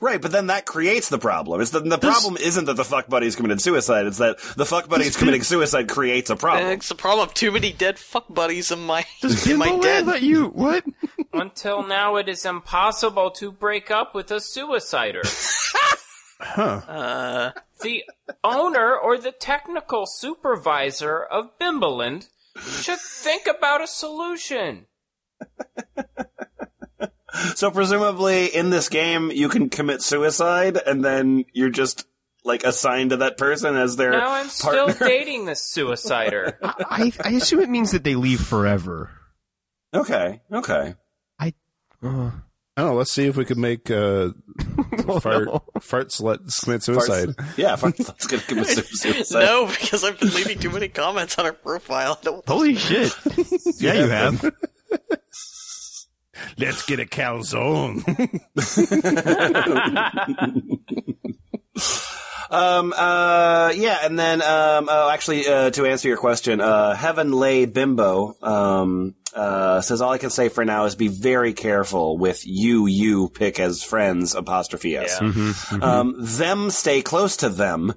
Right, but then that creates the problem. It's the, the problem isn't that the fuck buddies committed suicide. It's that the fuck buddies committing suicide creates a problem. It's the problem of too many dead fuck buddies in my Does in my dead. let you what? Until now, it is impossible to break up with a suicider. Uh, the owner or the technical supervisor of Bimbaland should think about a solution. So presumably in this game you can commit suicide and then you're just like assigned to that person as their Now I'm still partner. dating this suicider. I I assume it means that they leave forever. okay, okay. I uh, I don't know. Let's see if we could make uh, fart, no. farts let commit suicide. Yeah, fuck, let's gonna commit su- suicide. no, because I've been leaving too many comments on her profile. I don't holy shit! yeah, you have. Let's get a calzone. Um, uh, yeah, and then, um, oh, actually, uh, to answer your question, uh, Heaven Lay Bimbo, um, uh, says all I can say for now is be very careful with you, you pick as friends, apostrophe S. Um, them stay close to them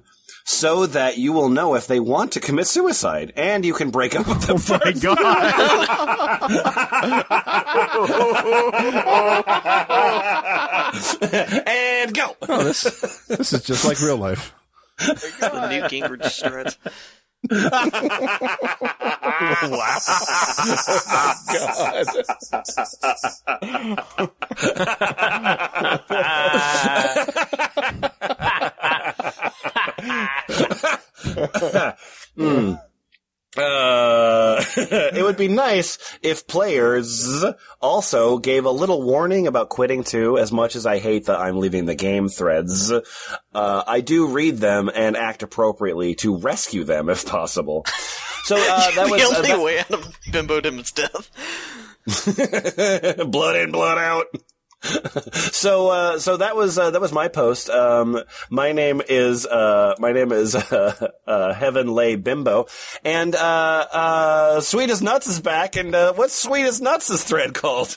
so that you will know if they want to commit suicide and you can break up with them Oh my god! and go. Oh, this, this is just like real life. the Newt Gingrich strut. Uh, it would be nice if players also gave a little warning about quitting too, as much as I hate that I'm leaving the game threads. Uh, I do read them and act appropriately to rescue them if possible. So, uh, that the was, uh, only that- way out of Bimbo Dim's death. blood in, blood out. so, uh, so that was uh, that was my post. Um, my name is uh, my name is uh, uh, Heaven Lay Bimbo, and uh, uh, Sweet as Nuts is back. And uh, what's Sweet as Nuts' thread called?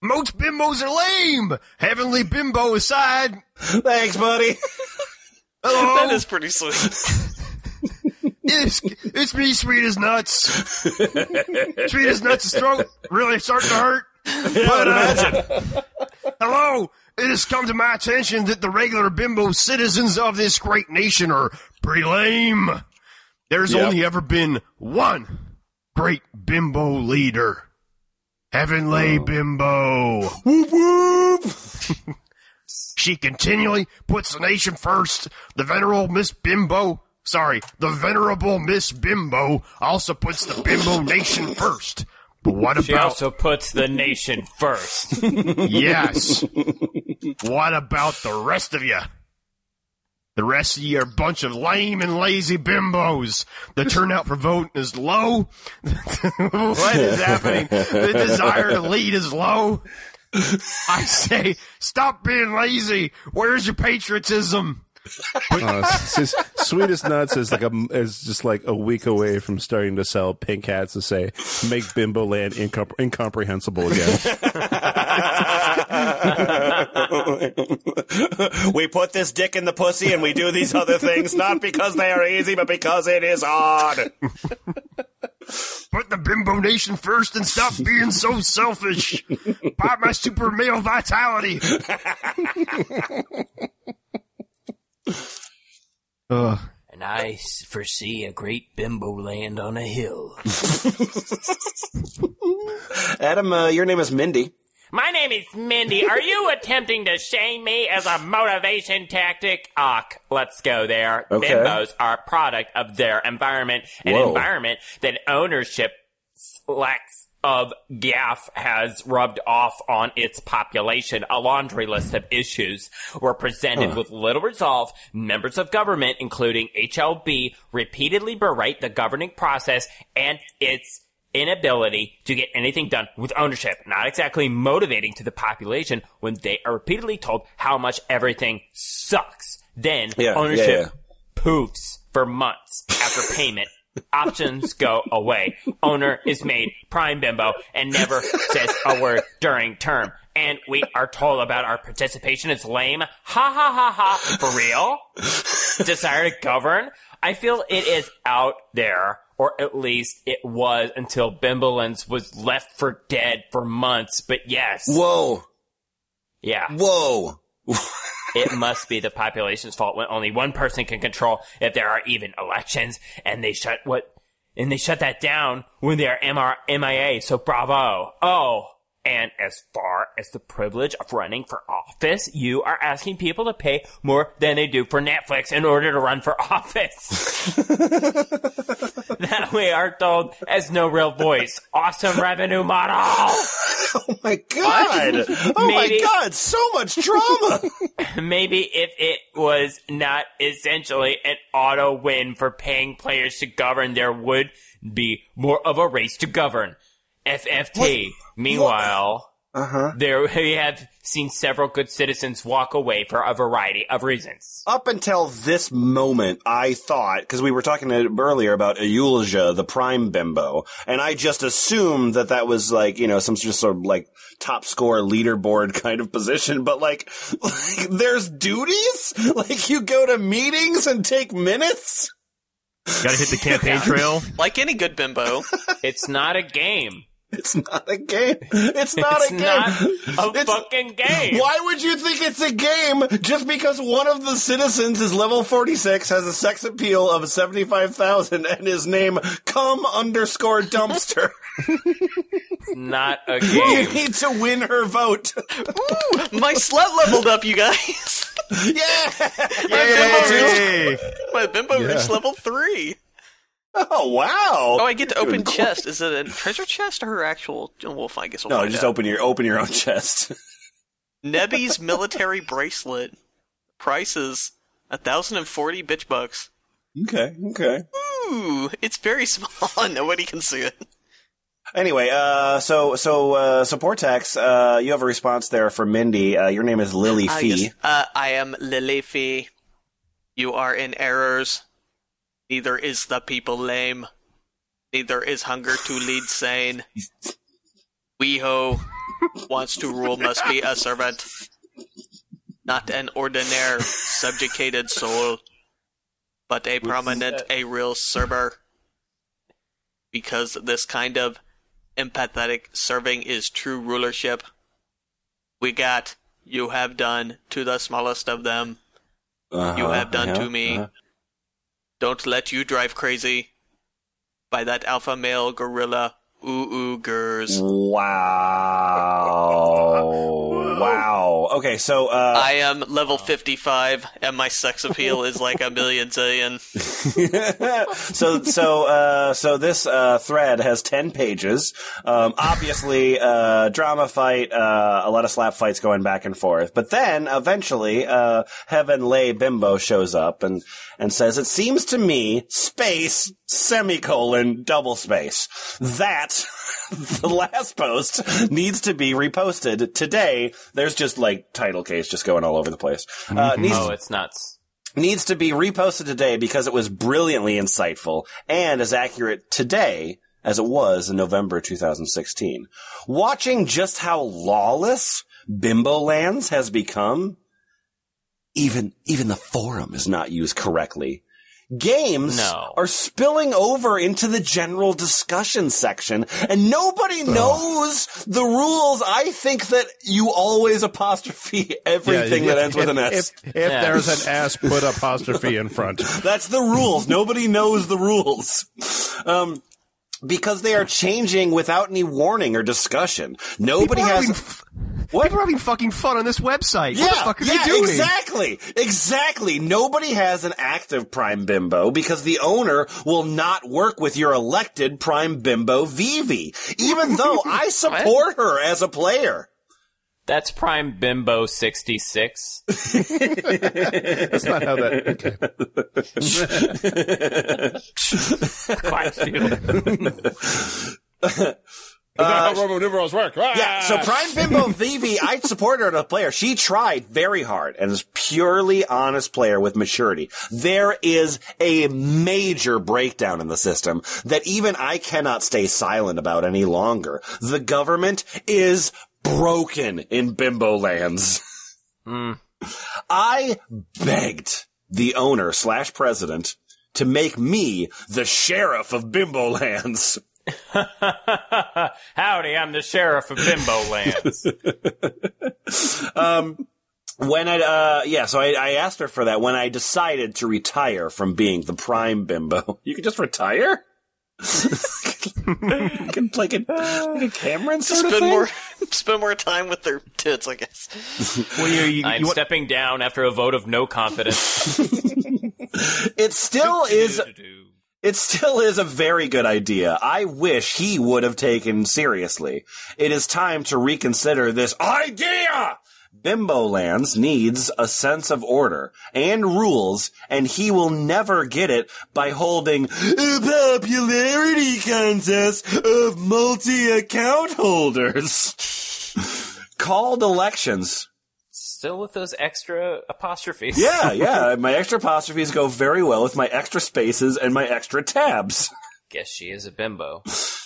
Most bimbos are lame. Heavenly bimbo aside. Thanks, buddy. Hello. That is pretty sweet. It's, it's me, sweet as nuts. sweet as nuts' throat really starting to hurt. But, uh, hello. It has come to my attention that the regular bimbo citizens of this great nation are pretty lame. There's Yep. only ever been one great bimbo leader. Heavenly Bimbo. whoop whoop. She continually puts the nation first. The venerable Miss Bimbo, sorry, the venerable Miss Bimbo also puts the Bimbo nation first. But what She about also puts the nation first. yes? what about the rest of you? The rest of you are a bunch of lame and lazy bimbos. The turnout for voting is low. what is happening? The desire to lead is low. I say, stop being lazy. Where's your patriotism? Uh, s- s- Sweetest Nuts is like a is just like a week away from starting to sell pink hats to say make Bimbo Land incom- incomprehensible again. we put this dick in the pussy and we do these other things not because they are easy, but because it is hard. Put the bimbo nation first and stop being so selfish. Buy my super male vitality. Ugh. and I foresee a great bimbo land on a hill. Adam, uh, your name is Mindy. My name is Mindy. Are you attempting to shame me as a motivation tactic? Ach, let's go there. Okay. Bimbos are a product of their environment, an Whoa. environment that ownership lacks of gaff has rubbed off on its population. A laundry list of issues were presented with little resolve. Members of government, including HLB, repeatedly berate the governing process and its inability to get anything done with ownership, not exactly motivating to the population when they are repeatedly told how much everything sucks. Then Yeah, ownership yeah, yeah. poofs for months after payment. Options go away. Owner is made prime bimbo and never says a word during term. And we are told about our participation It's lame. Ha ha ha ha. For real? Desire to govern? I feel it is out there, or at least it was until Bimbalance was left for dead for months. But yes, Whoa. yeah. Whoa. It must be the population's fault when only one person can control if there are even elections, and they shut what, and they shut that down when they are MR, MIA. So bravo. Oh. And as far as the privilege of running for office, you are asking people to pay more than they do for Netflix in order to run for office. that we are told has no real voice. Awesome revenue model. Oh my god. Oh my god, so much drama. Maybe if it was not essentially an auto win for paying players to govern, there would be more of a race to govern. FFT. Meanwhile, uh-huh. there we have seen several good citizens walk away for a variety of reasons. Up until this moment, I thought, because we were talking earlier about Eulja, the prime bimbo, and I just assumed that that was like, you know, some just sort of like top score leaderboard kind of position, but like, like there's duties? Like you go to meetings and take minutes? Gotta hit the campaign trail. Like any good bimbo, It's not a game. It's not a game. It's not It's a game. not a It's- fucking game. Why would you think it's a game just because one of the citizens is level 46, has a sex appeal of 75,000, and his name come underscore dumpster? it's Not a game. you need to win her vote. My slut leveled up, you guys. yeah! Yay! My bimbo Yeah. reached level three. Oh, wow. Oh, I get to open Good chest. Is it a treasure chest or her actual? We'll find. I guess we'll No, just out. open your open your own chest. Nebby's military bracelet. Price is a thousand and forty bitch bucks. okay, okay. Ooh, it's very small. Nobody can see it. Anyway, uh, so so uh, so Portaxx, uh, you have a response there for Mindy. Uh, your name is Lily Fee. yes. Uh, I am Lily Fee. You are in errors. Neither is the people lame. Neither is hunger to lead sane. Weho wants to rule must be a servant, not an ordinary subjugated soul, but a prominent, a real server. Because this kind of empathetic serving is true rulership. We got you have done to the smallest of them. Uh-huh, You have done uh-huh, to me. uh-huh. Don't let you drive crazy by that alpha male gorilla. Ooh ooh gers. Wow. Wow. Okay, so uh I am level 55 and my sex appeal is like a million zillion. so so uh so this uh thread has 10 pages. Um obviously uh drama fight, uh a lot of slap fights going back and forth. But then eventually uh Heaven Lay Bimbo shows up and and says it seems to me space semicolon double space. That the last post needs to be reposted today. There's just like title case just going all over the place. Uh, needs, Oh, it's nuts. needs to be reposted today because it was brilliantly insightful and as accurate today as it was in November 2016. Watching just how lawless Bimbo Lands has become, even, even the forum is not used correctly. Games No. are spilling over into the general discussion section and nobody knows the rules. I think that you always apostrophe everything that if- ends with an if- S. If, if Yeah. there's an S, put apostrophe in front. That's the rules. Nobody knows the rules. Um, because they are changing without any warning or discussion. Nobody People has. f- What? People are having fucking fun on this website. yeah, what the fuck are yeah, they doing? exactly, exactly. Nobody has an active Prime Bimbo because the owner will not work with your elected Prime Bimbo Vivi, even though I support her as a player. That's Prime Bimbo 66. That's not how that. Okay. Quite few. That's not how Robo numerals work. Ah! Yeah, so Prime Bimbo Vivi, I'd support her as a player. She tried very hard and is purely honest player with maturity. There is a major breakdown in the system that even I cannot stay silent about any longer. The government is broken in Bimbo lands. I begged the owner slash president to make me the sheriff of Bimbo lands. Howdy, I'm the sheriff of Bimbo Lands. when I, uh, yeah, so I, I asked her for that when I decided to retire from being the prime bimbo. You could just retire? Like, a, like a Cameron sort of Spend thing? more spend more time with their tits, I guess. Well, you, you, I'm you want- stepping down after a vote of no confidence. It still is, it still is a very good idea. I wish he would have taken seriously. It is time to reconsider this idea! Bimbo Lands needs a sense of order and rules, and he will never get it by holding a popularity contest of multi-account holders. Called elections. Still with those extra apostrophes. Yeah, yeah, my extra apostrophes go very well with my extra spaces and my extra tabs. Guess she is a bimbo.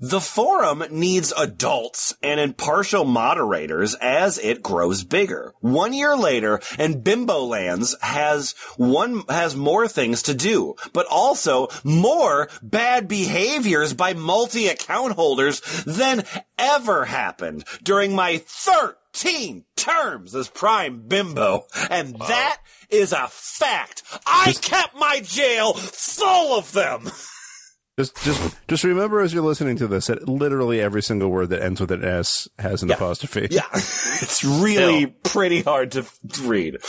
The forum needs adults and impartial moderators as it grows bigger. One year later, and Bimbo Lands has one, has more things to do, but also more bad behaviors by multi-account holders than ever happened during my 13 terms as Prime Bimbo. And that is a fact. I kept my jail full of them. Just, just, just remember as you're listening to this that literally every single word that ends with an S has an apostrophe. Yeah, it's really pretty hard to read.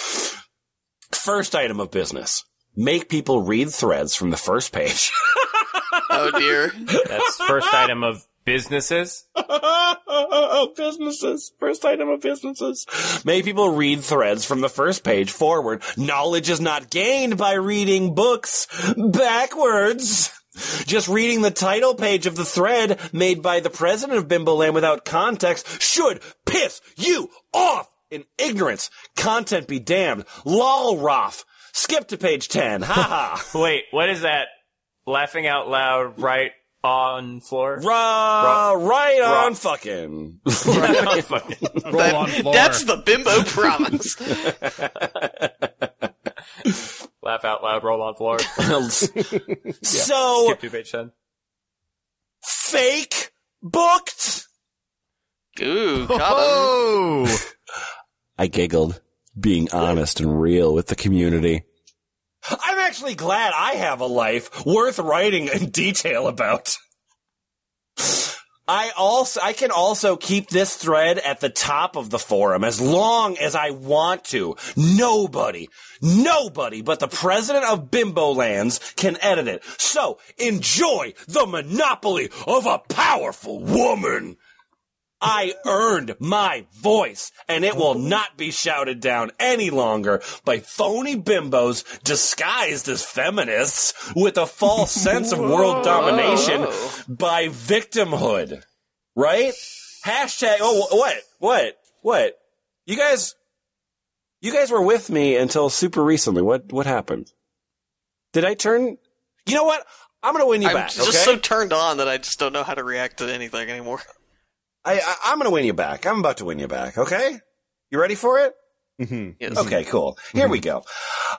First item of business. Make people read threads from the first page. Oh dear. That's first item of businesses. businesses. First item of businesses. Make people read threads from the first page forward. Knowledge is not gained by reading books backwards. Just reading the title page of the thread made by the president of Bimbo Land without context should piss you off in ignorance. Content be damned. Lol, Roth. Skip to page 10. Ha ha. Wait, what is that? Laughing out loud, right on floor. Ra- right Ra- on fucking. Roll on floor. That's the bimbo promise. Laugh out loud, roll on floor. So, Skip to page ten. fake booked? Ooh, got. Oh, I giggled, being honest and real with the community. I'm actually glad I have a life worth writing in detail about. I also I can also keep this thread at the top of the forum as long as I want to. Nobody, nobody but the president of Bimbo Lands can edit it. So enjoy the monopoly of a powerful woman. I earned my voice, and it will not be shouted down any longer by phony bimbos disguised as feminists with a false sense of world domination by victimhood. Right? Hashtag, oh, what? What? What? You guys, you guys were with me until super recently. What, what happened? Did I turn? You know what? I'm gonna win you I'm back. just okay? so turned on that I just don't know how to react to anything anymore. I, I, I'm going to win you back. I'm about to win you back. Okay? You ready for it? Mhm. Yes. Okay, cool. Here we go.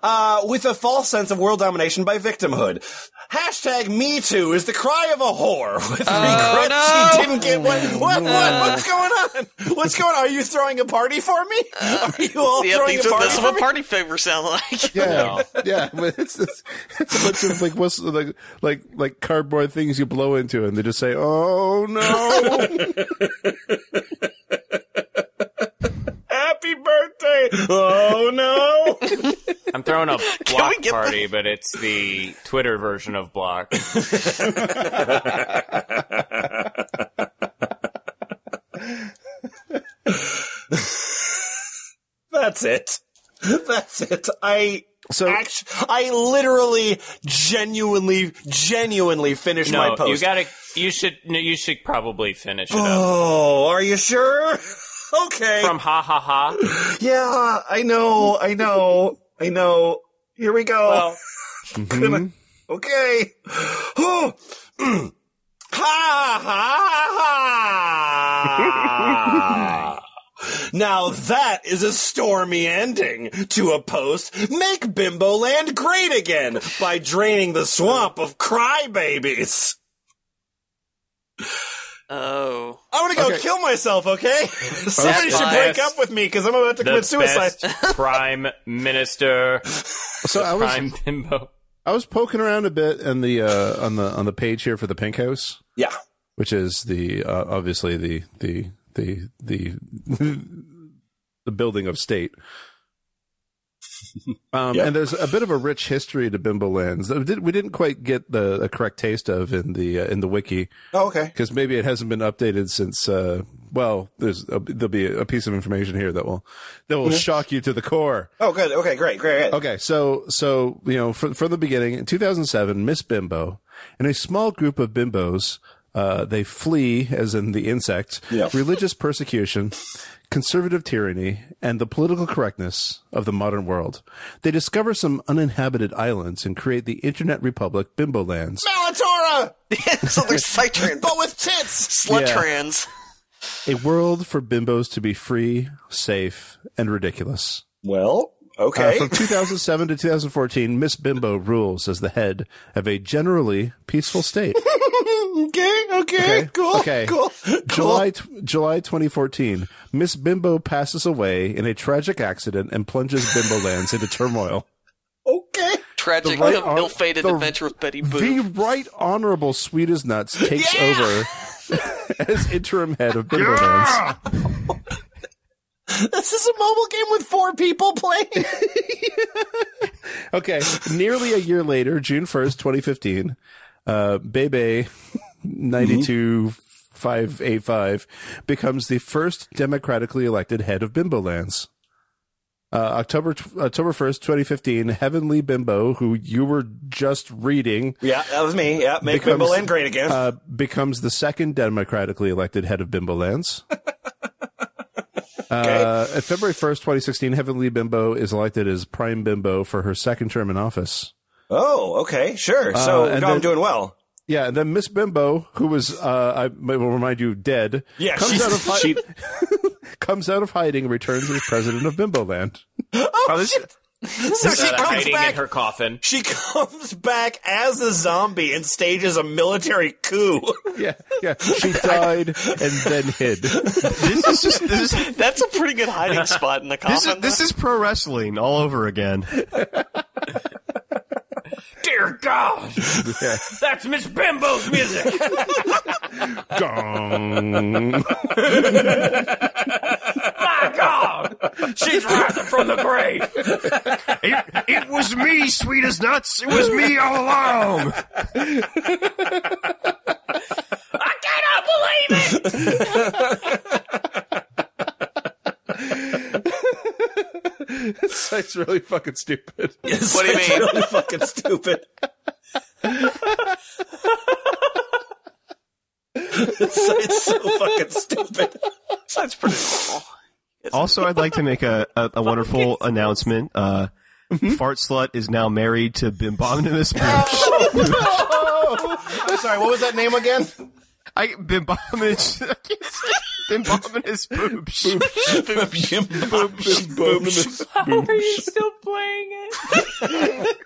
Uh, with a false sense of world domination by victimhood. Hashtag Me Too is the cry of a whore with regrets no. she didn't get what, what, what, what's going on? What's going on? Are you throwing a party for me? Are you all Yeah, throwing a party this is for what me? party favors sound like. Yeah, yeah. But it's, it's it's a bunch of like what's like like like cardboard things you blow into, and they just say, "Oh no!" Birthday! Oh no! I'm throwing a block get the- party, but it's the Twitter version of block. That's it. That's it. I So- actu- I literally, genuinely, genuinely finished my post. you gotta. You should. No, you should probably finish it up. Oh, are you sure? Okay. From ha ha ha. yeah, I know, I know, I know. Here we go. Well, Mhm. okay. Ha ha ha. Now that is a stormy ending to a post. Make Bimbo Land great again by draining the swamp of crybabies. Oh. I'm gonna go Okay. kill myself, okay? Somebody should break up with me because I'm about to the commit suicide. best prime minister, So I was prime bimbo. I was poking around a bit in the uh, on the on the page here for the Pink House, Yeah. which is the uh, obviously the the the the the building of state. Um. And there's a bit of a rich history to Bimbo Lands that we, did, we didn't quite get the, the correct taste of in the uh, in the wiki Oh, okay. because maybe it hasn't been updated since. Uh, well, there's a, there'll be a piece of information here that will that will shock you to the core. Oh, good. Okay, great, great, great. Okay, so so you know from from the beginning, in 2007, Miss Bimbo and a small group of bimbos, uh, they flee, as in the insect, Yeah. religious persecution, conservative tyranny, and the political correctness of the modern world. They discover some uninhabited islands and create the Internet Republic Bimbo Lands. Malatora! so there's site trans, But with tits! slut Yeah. A world for bimbos to be free, safe, and ridiculous. Well, Uh, okay. from 2007 to 2014, Miss Bimbo rules as the head of a generally peaceful state. okay, okay, Okay, cool, okay. cool. July t- July 2014, Miss Bimbo passes away in a tragic accident and plunges Bimbo Lands into turmoil. Okay. Tragic, The right ill- ar- ill-fated the- adventure with Betty Boop. The Right Honorable Sweet as Nuts takes Yeah! over as interim head of Bimbo Lands. This is a mobile game with four people playing. Okay, nearly a year later, June 1st, 2015, uh, Bebe 92585 becomes the first democratically elected head of Bimbo Lands. Uh, October tw- October 1st, 2015, Heavenly Bimbo, who you were just reading, yeah, that was me. Yeah, make Becomes- Bimbo Land great again. uh, becomes the second democratically elected head of Bimbo Lands. Uh, at February 1st, 2016, Heavenly Bimbo is elected as Prime Bimbo for her second term in office. oh, okay, sure. So uh, and I'm then- doing well. Yeah, and then Miss Bimbo, who was, uh, I will remind you, dead, Yeah, comes out of hi- she- comes out of hiding and returns as president of Bimbo Land. Oh, this, So she comes back. in her coffin. she comes back as a zombie and stages a military coup. Yeah, yeah. She died and then hid. this is just this is That's a pretty good hiding spot in the this is coffin. this is pro wrestling all over again. Dear God, Yeah. that's Miss Bimbo's music. Gong. My God, she's rising from the grave. It, it was me, sweet as nuts. It was me all along. I cannot believe it. It's really fucking stupid. What do you mean? really fucking stupid. it's, it's so fucking stupid. That's pretty normal. Also, I'd like to make a, a, a wonderful announcement. Uh, Fart Slut is now married to Bimbominus Booch. I'm sorry, what was that name again? I Bimbominus. I can't say Bimbominus Booch. How are you still playing it?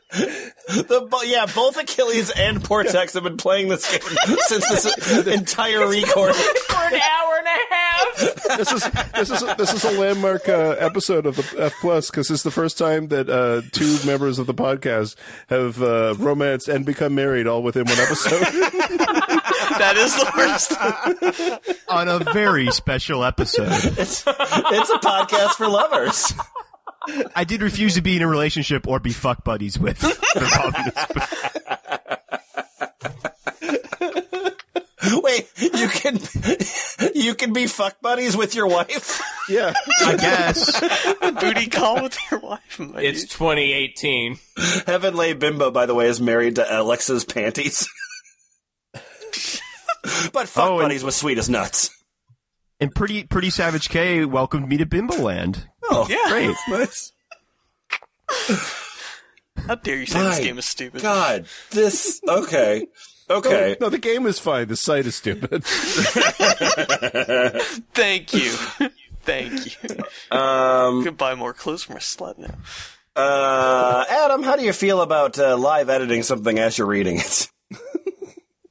The, bo- yeah, both Achilles and Portaxx have been playing this game since this entire record. For an hour and a half. This is this is this is a landmark uh, episode of the F Plus because it's the first time that uh, two members of the podcast have uh, romanced and become married all within one episode. That is the worst. on a very special episode. It's, it's a podcast for lovers. I did refuse to be in a relationship or be fuck buddies with Wait, you can you can be fuck buddies with your wife? yeah, I guess. Booty call with your wife. my It's dude. 2018. Heavenly Bimbo, by the way, is married to Alexa's panties. But fuck Oh, and- buddies with sweet as nuts. And pretty pretty savage K welcomed me to Bimbo Land. Oh, Yeah. great, nice. How dare you say this game is stupid? God, this okay, okay. no, the game is fine. The site is stupid. Thank you. Thank you. Um, Could buy more clothes from a slut now. uh, Adam, how do you feel about uh, live editing something as you're reading it?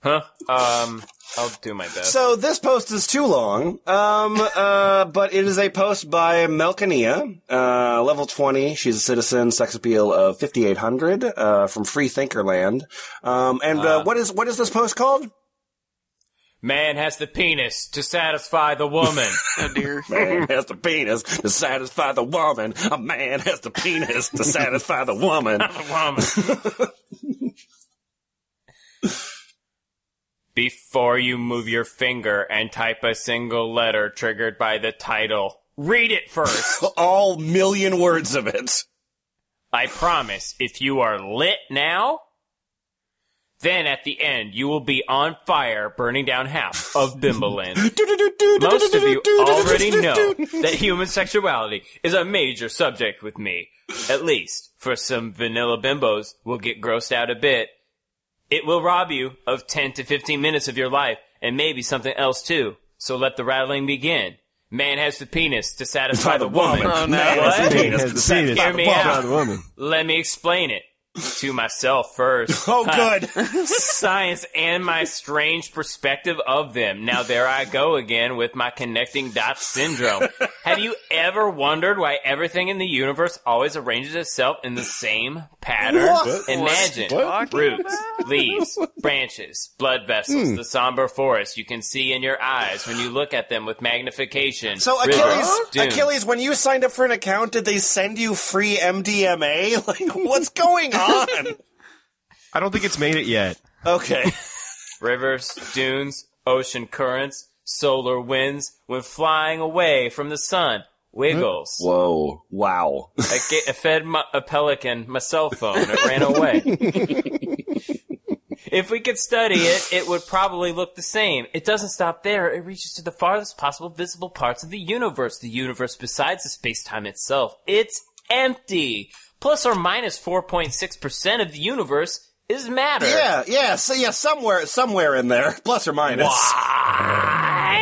Huh? Um, I'll do my best. So this post is too long, um, uh, but it is a post by Melkania, uh, level 20. She's a citizen, sex appeal of 5800, uh, from Free Thinkerland. Um, and, uh, what is, what is this post called? Man has the penis to satisfy the woman. Oh dear. Man has the penis to satisfy the woman. A man has the penis to satisfy the woman. the woman. Before you move your finger and type a single letter triggered by the title, read it first. All million words of it. I promise, if you are lit now, Then at the end, you will be on fire, burning down half of Bimboland. Most of you already know that human sexuality is a major subject with me. At least, for some vanilla bimbos we'll get grossed out a bit. It will rob you of 10 to 15 minutes of your life, and maybe something else too. So let the rattling begin. Man has the penis to satisfy the woman. Oh, no. Man has the penis to satisfy penis. Hear me the woman. out. Proud woman. Let me explain it to myself first. Oh, good. Science and my strange perspective of them. Now there I go again with my connecting dots syndrome. Have you ever wondered why everything in the universe always arranges itself in the same pattern? What? Imagine What? roots, leaves, branches, blood vessels, Hmm. the somber forest you can see in your eyes when you look at them with magnification. So rivers, Achilles, dunes. Achilles, when you signed up for an account, did they send you free MDMA? Like, what's going on? I don't think it's made it yet. Okay. rivers, dunes, ocean currents, solar winds, when flying away from the sun, wiggles. Whoa. Wow. I, ga- I fed my, a pelican my cell phone. It ran away. if we could study it, it would probably look the same. It doesn't stop there. It reaches to the farthest possible visible parts of the universe. The universe besides the space-time itself. It's empty. Plus or minus 4.6% of the universe is matter. Yeah, yeah, so yeah, somewhere, somewhere in there, plus or minus. Why?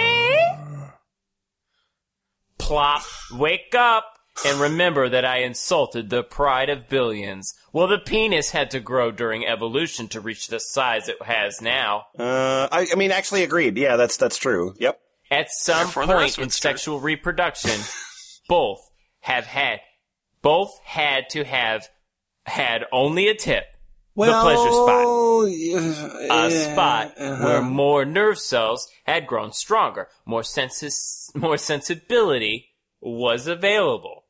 Plop, wake up, and remember that I insulted the pride of billions. Well, the penis had to grow during evolution to reach the size it has now. Uh, I, I mean, actually, agreed. Yeah, that's that's true. Yep. At some Therefore, point rest in true. sexual reproduction, both have had, both had to have had only a tip, the pleasure spot. a spot uh-huh. where more nerve cells had grown stronger, more senses, more sensibility was available.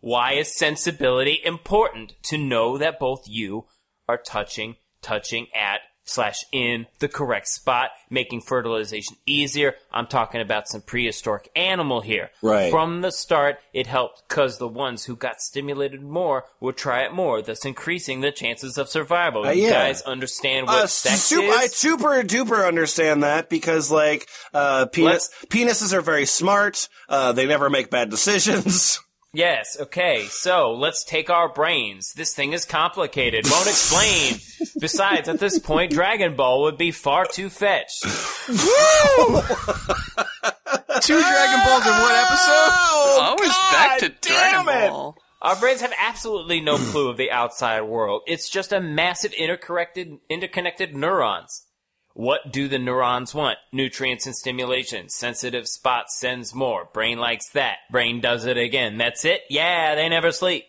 Why is sensibility important? To know that both you are touching, touching at slash in the correct spot, making fertilization easier. I'm talking about some prehistoric animal here. Right. From the start, it helped because the ones who got stimulated more would try it more, thus increasing the chances of survival. Uh, you yeah. guys understand what Uh, sex su- is? I super duper understand that because, like, uh, penis, penises are very smart. Uh, they never make bad decisions. Yes, okay, so let's take our brains. This thing is complicated, won't explain. Besides, at this point, Dragon Ball would be far too fetched. Two Dragon Balls in one episode? Oh, Always back to damn Dragon it. Ball. Our brains have absolutely no clue of the outside world. It's just a massive interconnected, interconnected neurons. What do the neurons want? Nutrients and stimulation. Sensitive spot sends more. Brain likes that. Brain does it again. That's it? Yeah, they never sleep.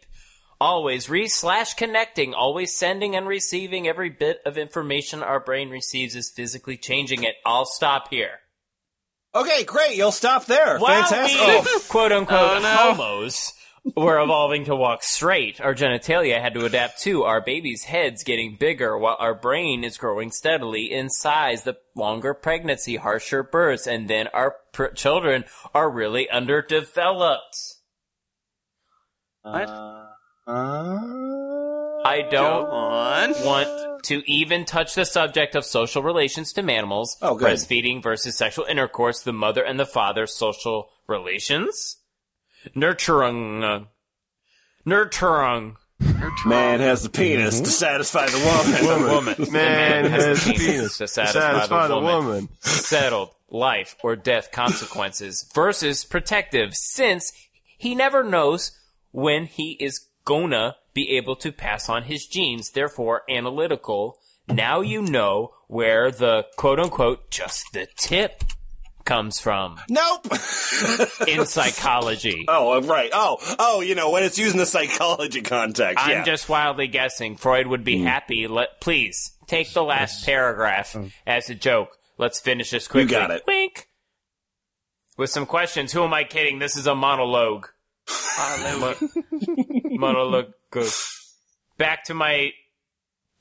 Always re slash connecting, always sending and receiving every bit of information our brain receives is physically changing it. I'll stop here. Okay, great. You'll stop there. While Fantastic. we, Oh. quote unquote, Oh, no. homos were evolving to walk straight, our genitalia had to adapt to our babies' heads getting bigger while our brain is growing steadily in size. The longer pregnancy, harsher births, and then our pr- children are really underdeveloped. What? Uh, I don't on. want to even touch the subject of social relations to mammals, Oh, good. breastfeeding versus sexual intercourse, the mother and the father's social relations, nurturing, nurturing Man has the penis to mm-hmm. satisfy the woman. woman. Man The has the penis to satisfy, the, woman. Settled life or death consequences versus protective, since he never knows when he is gonna be able to pass on his genes, therefore analytical. Now you know where the quote unquote just the tip comes from Nope. in psychology. oh, uh, right. Oh, oh, you know, when it's used in a psychology context. I'm yeah. just wildly guessing. Freud would be hmm. happy. Let please take the last paragraph oh. as a joke. Let's finish this quickly. You got it. Wink. With some questions. Who am I kidding? This is a monologue. monologue. Good. Back to my.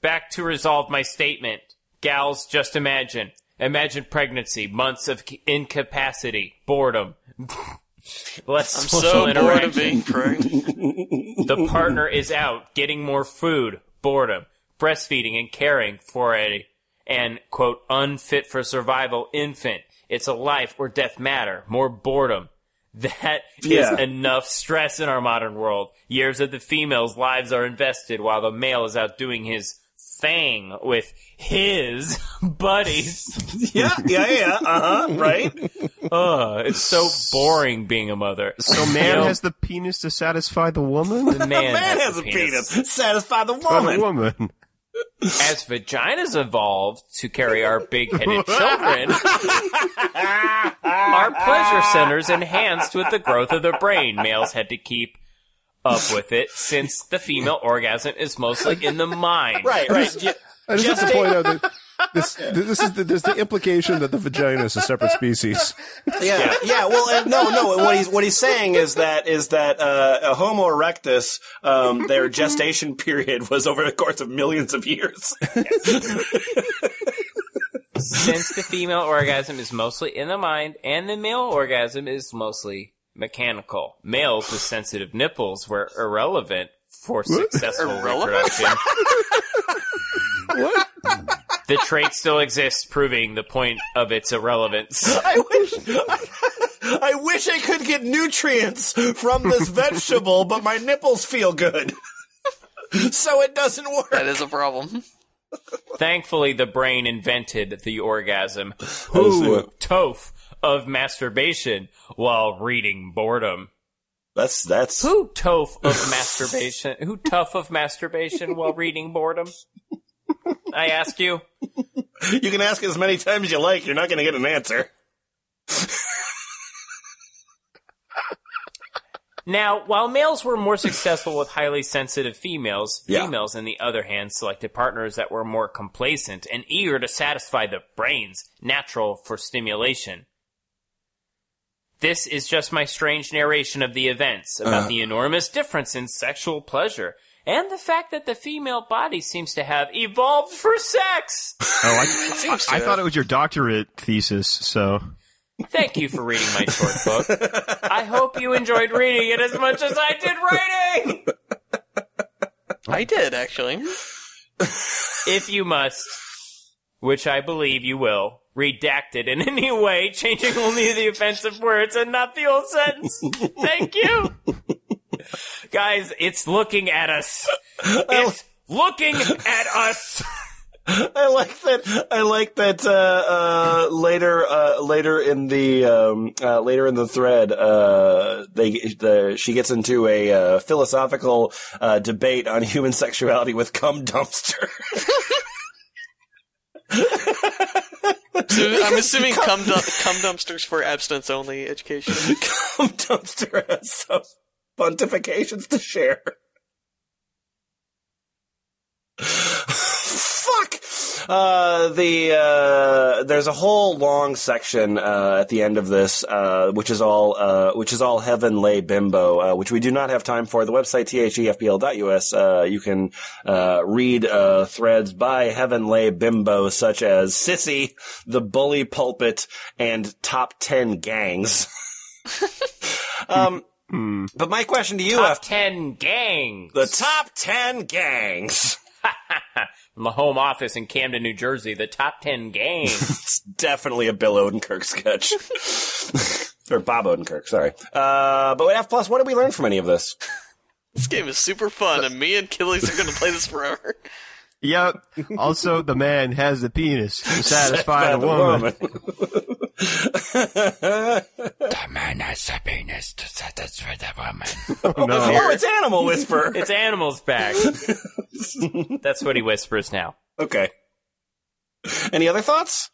Back to resolve my statement. Gals, just imagine. Imagine pregnancy, months of incapacity, boredom. Less I'm so bored of being pregnant. the partner is out getting more food, boredom. breastfeeding and caring for a an quote unfit for survival infant. It's a life or death matter. More boredom. That is Yeah. enough stress in our modern world. Years of the female's lives are invested while the male is out doing his thing with his buddies. Yeah, yeah, yeah. Uh huh. Right. Ugh, it's so boring being a mother. So man has the penis to satisfy the woman? the man, Man has has a the penis. Satisfy the Or the woman. woman. As vaginas evolved to carry our big-headed children, our pleasure centers enhanced with the growth of the brain. Males had to keep up with it since the female orgasm is mostly in the mind. Right, right. Ju- I just have to point out that this this is the, there's the implication that the vagina is a separate species. Yeah, yeah. Well, no, no. What he's what he's saying is that is that uh, a Homo erectus, um, their gestation period was over the course of millions of years. Since the female orgasm is mostly in the mind and the male orgasm is mostly mechanical. Males with sensitive nipples were irrelevant for successful Irrelevant? reproduction. The trait still exists, proving the point of its irrelevance. I wish, I, I wish I could get nutrients from this vegetable, but my nipples feel good, so it doesn't work. That is a problem. Thankfully, the brain invented the orgasm. Who tof of masturbation while reading boredom? That's that's. Who tof of masturbation? Who tough of masturbation while reading boredom? I ask you. You can ask as many times as you like. You're not going to get an answer. Now, while males were more successful with highly sensitive females, Yeah. females, on the other hand, selected partners that were more complacent and eager to satisfy the brain's natural for stimulation. This is just my strange narration of the events about uh-huh. the enormous difference in sexual pleasure and the fact that the female body seems to have evolved for sex. Oh, I, Seems to I thought it was your doctorate thesis, so. Thank you for reading my short book. I hope you enjoyed reading it as much as I did writing. I did actually. if you must, which I believe you will, redact it in any way, changing only the offensive words and not the whole sentence. Thank you. Guys, it's looking at us. It's looking at us. I like that. I like that. Uh, uh, later, uh, later in the um, uh, later in the thread, uh, they the she gets into a uh, philosophical uh, debate on human sexuality with cum dumpster. So I'm assuming cum, cum dumpsters for abstinence only education. cum dumpster has some pontifications to share. Fuck. Uh, the uh, there's a whole long section uh, at the end of this, uh, which is all uh, which is all Heavenly Bimbo, uh, which we do not have time for. The website thefpl.us. Uh, you can uh, read uh, threads by Heavenly Bimbo, such as sissy, the bully pulpit, and top ten gangs. um, but my question to you, Top after 10 gangs. the top ten gangs. From the home office in Camden, New Jersey, the top 10 gangs. It's definitely a Bill Odenkirk sketch. or Bob Odenkirk, sorry. Uh, but F plus, what did we learn from any of this? This game is super fun, and me and Killies are going to play this forever. Yep. Also, the man has the penis to satisfy the woman. the man has a penis to satisfy the woman. Oh, no. oh, it's Animal Whisper. It's Animal's back. That's what he whispers now. okay. Any other thoughts?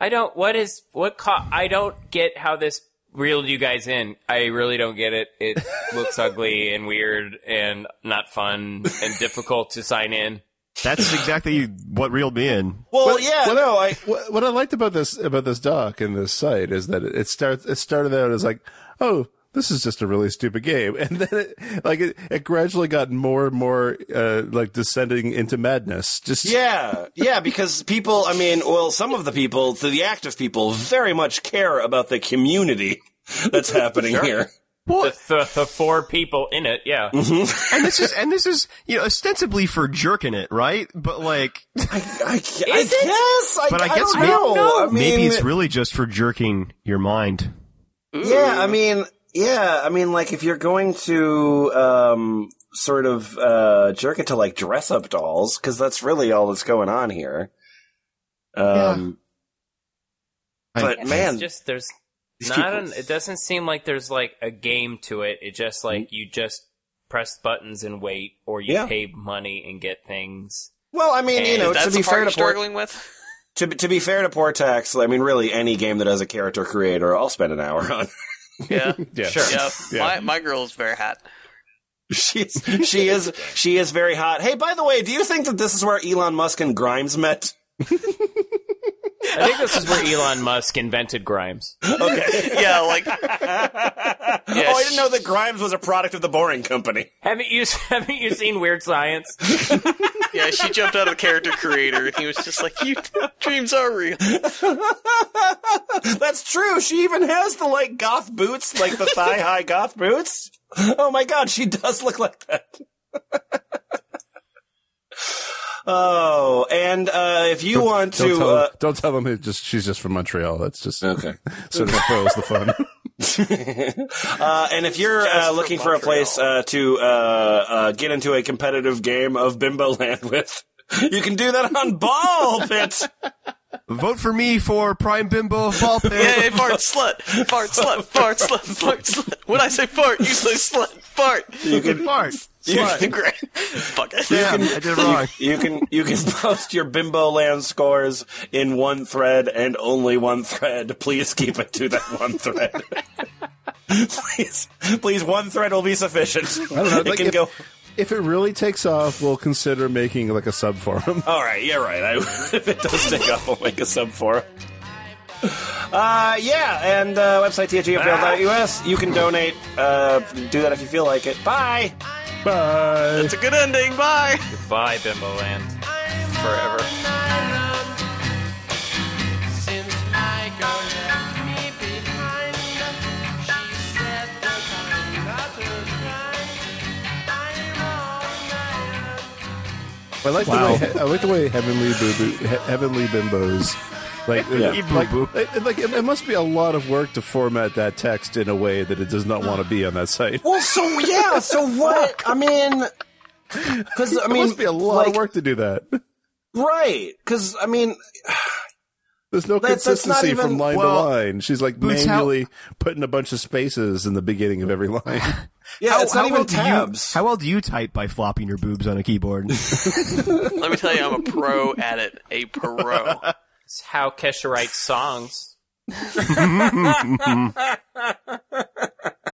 I don't. What is what? Co- I don't get how this reeled you guys in. I really don't get it. It looks ugly and weird and not fun and difficult to sign in. That's exactly what reeled me in. Well, yeah, Well, no, I. what, what I liked about this about this doc and this site is that it, it starts it started out as like, oh, this is just a really stupid game, and then it like it, it gradually got more and more uh, like descending into madness. Just Yeah, yeah, because people, I mean, well, some of the people, the active people, very much care about the community that's happening here. Well, The, the, the four people in it, yeah. Mm-hmm. and this is and this is you know ostensibly for jerking it, right? But like, I, I, I it? guess. I, but I, I guess don't maybe, know. I maybe mean, it's really just for jerking your mind. Yeah, I mean, yeah, I mean, like if you're going to um, sort of uh, jerk it to like dress up dolls, because that's really all that's going on here. Um, But It's man, just there's these not an, it doesn't seem like there's like a game to it. It just mm-hmm. like you just press buttons and wait, or you Yeah. pay money and get things. well, I mean, you know, That's to be part fair you're to Port, struggling with. to, to be fair to Portaxx, I mean, really, any game that has a character creator, I'll spend an hour on. Yeah, Yeah. Sure. yeah. Yeah. My my girl is very hot. She's she is she is very hot. Hey, by the way, do you think that this is where Elon Musk and Grimes met? I think this is where Elon Musk invented Grimes. Okay. Yeah, like oh, I didn't know that Grimes was a product of the Boring Company. Haven't you haven't you seen Weird Science? yeah, she jumped out of the character creator, and he was just like, "You dreams are real." That's true. She even has the like goth boots, like the thigh high goth boots. Oh my god, she does look like that. Oh, and uh, if you want Don't to, tell, uh, him, don't tell them it just she's just from Montreal. That's just okay. sort of spoils the fun. uh, and if you're uh, looking for a place uh, to uh, uh, get into a competitive game of Bimbo Land with, you can do that on Ball Pit. Vote for me for Prime Bimbo Ball Pit. Yeah, fart slut, fart slut, fart slut, fart slut. When I say fart, you say slut, fart. You can Fart. you can, Great. Fuck it. Damn, I did wrong. you can you can post your Bimbo Land scores in one thread and only one thread. Please keep it to that one thread. please, please, one thread will be sufficient. I don't know. It like can if, go. if it really takes off, we'll consider making like a sub forum. All right, you're right. I, if it does take off, we'll make a sub forum. it. Uh, yeah, and uh, website thefpl.us. You can donate. Uh, do that if you feel like it. Bye. Bye. It's a good ending. Bye. Goodbye, Bimbo Land. Forever. Since my girl left me behind, she said the time not to cry. I'm all night. I like Wow. the way I like the way heavenly boo boo he, heavenly bimbos. Like, Yeah. like, like, like it, it must be a lot of work to format that text in a way that it does not want to be on that site. Well, so yeah, so what? I mean, because I mean, It must be a lot like, of work to do that. right? Because I mean, There's no That's- that's not consistency even- from line well, to line. She's like Boots, how- manually putting a bunch of spaces in the beginning of every line. yeah, it's not even well do you- tabs. how well do you type by flopping your boobs on a keyboard? Let me tell you, I'm a pro at it. A pro. It's how Kesha writes songs.